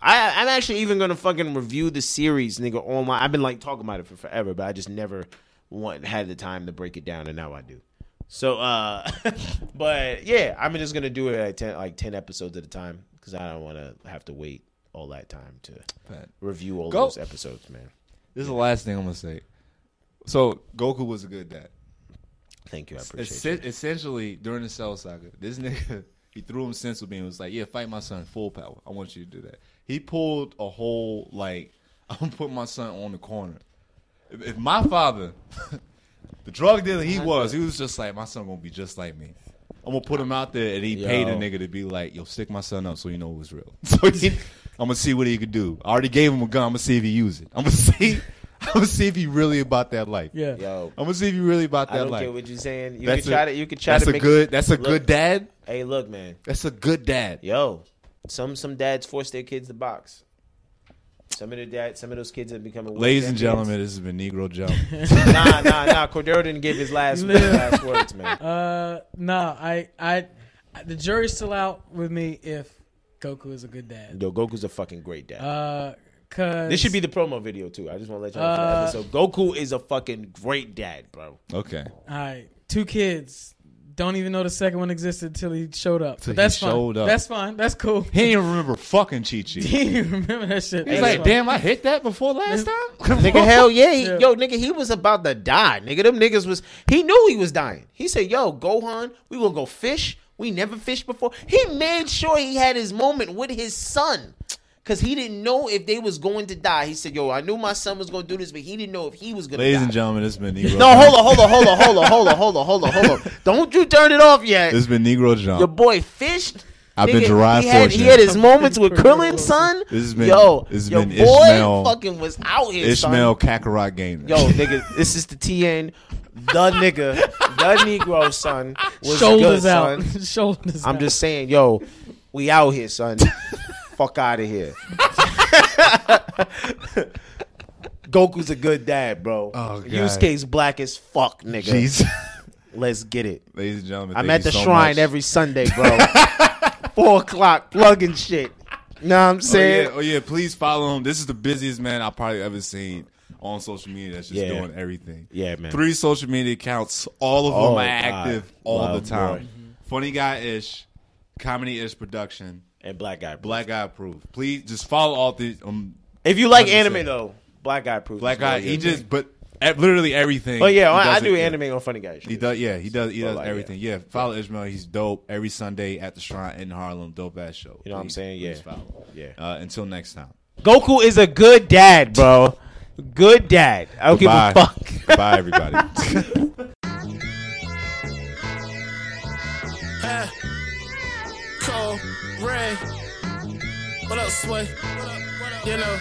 I, I'm actually even gonna fucking review the series, nigga, online. I've been like talking about it for forever, but I just never want had the time to break it down, and now I do. So, uh, but yeah, I'm just gonna do it at ten, like ten episodes at a time because I don't want to have to wait all that time to review all Go. those episodes, man. This is the last thing I'm gonna say. So Goku was a good dad. Thank you, I appreciate Essen- you. essentially, during the Cell Saga, this nigga he threw him sense with me and was like, "Yeah, fight my son full power. I want you to do that." He pulled a whole like, "I'm gonna put my son on the corner." If, if my father, the drug dealer he uh-huh. was, he was just like, "My son gonna be just like me." I'm gonna put him out there, and he Yo. paid a nigga to be like, "Yo, stick my son up so you know it was real." So he, I'm gonna see what he could do. I already gave him a gun. I'm gonna see if he use it. I'm gonna see. I'm gonna see if he really about that life. yeah. Yo, I'm gonna see if he really about that I that don't life. get what you're saying. You That's can a- try to. You can try that's to a make good. That's a Look. good dad. Hey, look, man. That's a good dad. Yo, some some dads force their kids to box. Some of the dad, some of those kids have become. Ladies and gentlemen, this has been Negro Jump. nah, nah, nah. Cordero didn't give his last, Yeah. last words, man. Uh, no, I, I, the jury's still out with me if Goku is a good dad. Yo, Goku's a fucking great dad. Uh, cause this should be the promo video too. I just want to let y'all know. Uh, for the episode. Goku is a fucking great dad, bro. Okay. all right. Two kids. Don't even know the second one existed until he showed up. Till But that's he fine. showed up. That's fine. That's cool. He didn't even remember fucking Chi Chi. He didn't remember that shit. He's like, damn, I hit that before last time. Nigga, hell yeah. He, Yeah. Yo, nigga, he was about to die. Nigga, them niggas was. He knew he was dying. He said, "Yo, Gohan, we will go fish. We never fished before." He made sure he had his moment with his son. Cause he didn't know if they was going to die. He said, "Yo, I knew my son was going to do this, but he didn't know if he was going to die." Ladies and gentlemen, this has been Negro. no, hold on, hold on, hold on, hold on, hold on, hold on, hold on, hold on. Don't you turn it off yet. This has been Negro John. Your boy fished. I've been Nigga, Gerard he had, he had his moments with Krillin, son. This has been- yo, this has your been boy Ishmael- fucking was out here, Ishmael son. Kakarot Gamer. Yo, nigga, this is the TN, the nigga, the Negro, son. Was Shoulders good, out. son. Shoulders I'm out. just saying, yo, we out here, son. Fuck out of here. Goku's a good dad, bro. Oh, God. Yusuke's black as fuck, nigga. Jeez. Let's get it. Ladies and gentlemen, I'm thank at the you so shrine much. every Sunday, bro. Four o'clock, plugging shit. Know what I'm Oh saying? yeah, oh yeah, please follow him. This is the busiest man I've probably ever seen on social media. That's just Yeah. doing everything. Yeah, man. Three social media accounts, all of them Oh, are God. active all Love, the time. boy. Funny guy ish, comedy ish production, And black guy. black guy approved. Please just follow all the um If you like 100%. anime though, black guy proof. black guy. He just but at literally everything. Oh yeah, I, I do it, yeah. anime on funny guy. He does, yeah. He does. He does like, everything. Yeah. Follow Ishmael. He's dope. Every Sunday at the Shrine in Harlem. Dope ass show. You know what I'm saying? Yeah. follow. Yeah. Uh, until next time. Goku is a good dad, bro. Good dad. I don't give a fuck. Goodbye, everybody. Cole, Ray. What up, Sway? You know.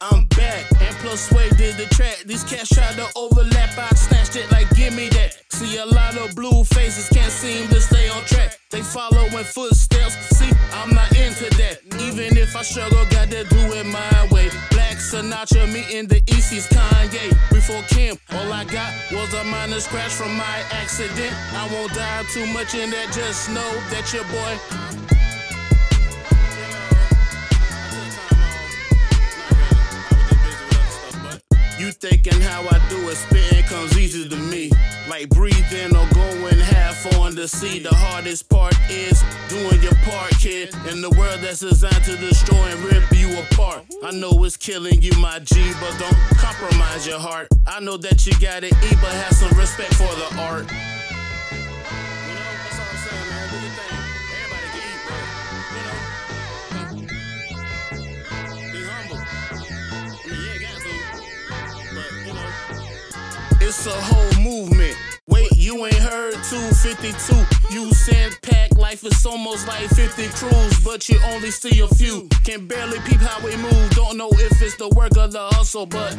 I'm back, and plus Sway did the track. These cats tried to overlap, I snatched it like give me that. See a lot of blue faces can't seem to stay on track. They following footsteps. See, I'm not into that. Even if I struggle, got to do it my way. Black Sinatra meeting the Easties Kanye. Before Kim, all I got was a minor scratch from my accident. I won't dive too much in that. Just know that your boy Thinking how I do it, spitting comes easy to me. Like breathing or going half on the sea. The hardest part is doing your part, kid. In the world that's designed to destroy and rip you apart. I know it's killing you, my G, but don't compromise your heart. I know that you gotta eat, but have some respect for the art. It's a whole movement. Wait, you ain't heard 252. You send pack life is almost like 50 crews, but you only see a few. Can barely peep how we move. Don't know if it's the work of the hustle, but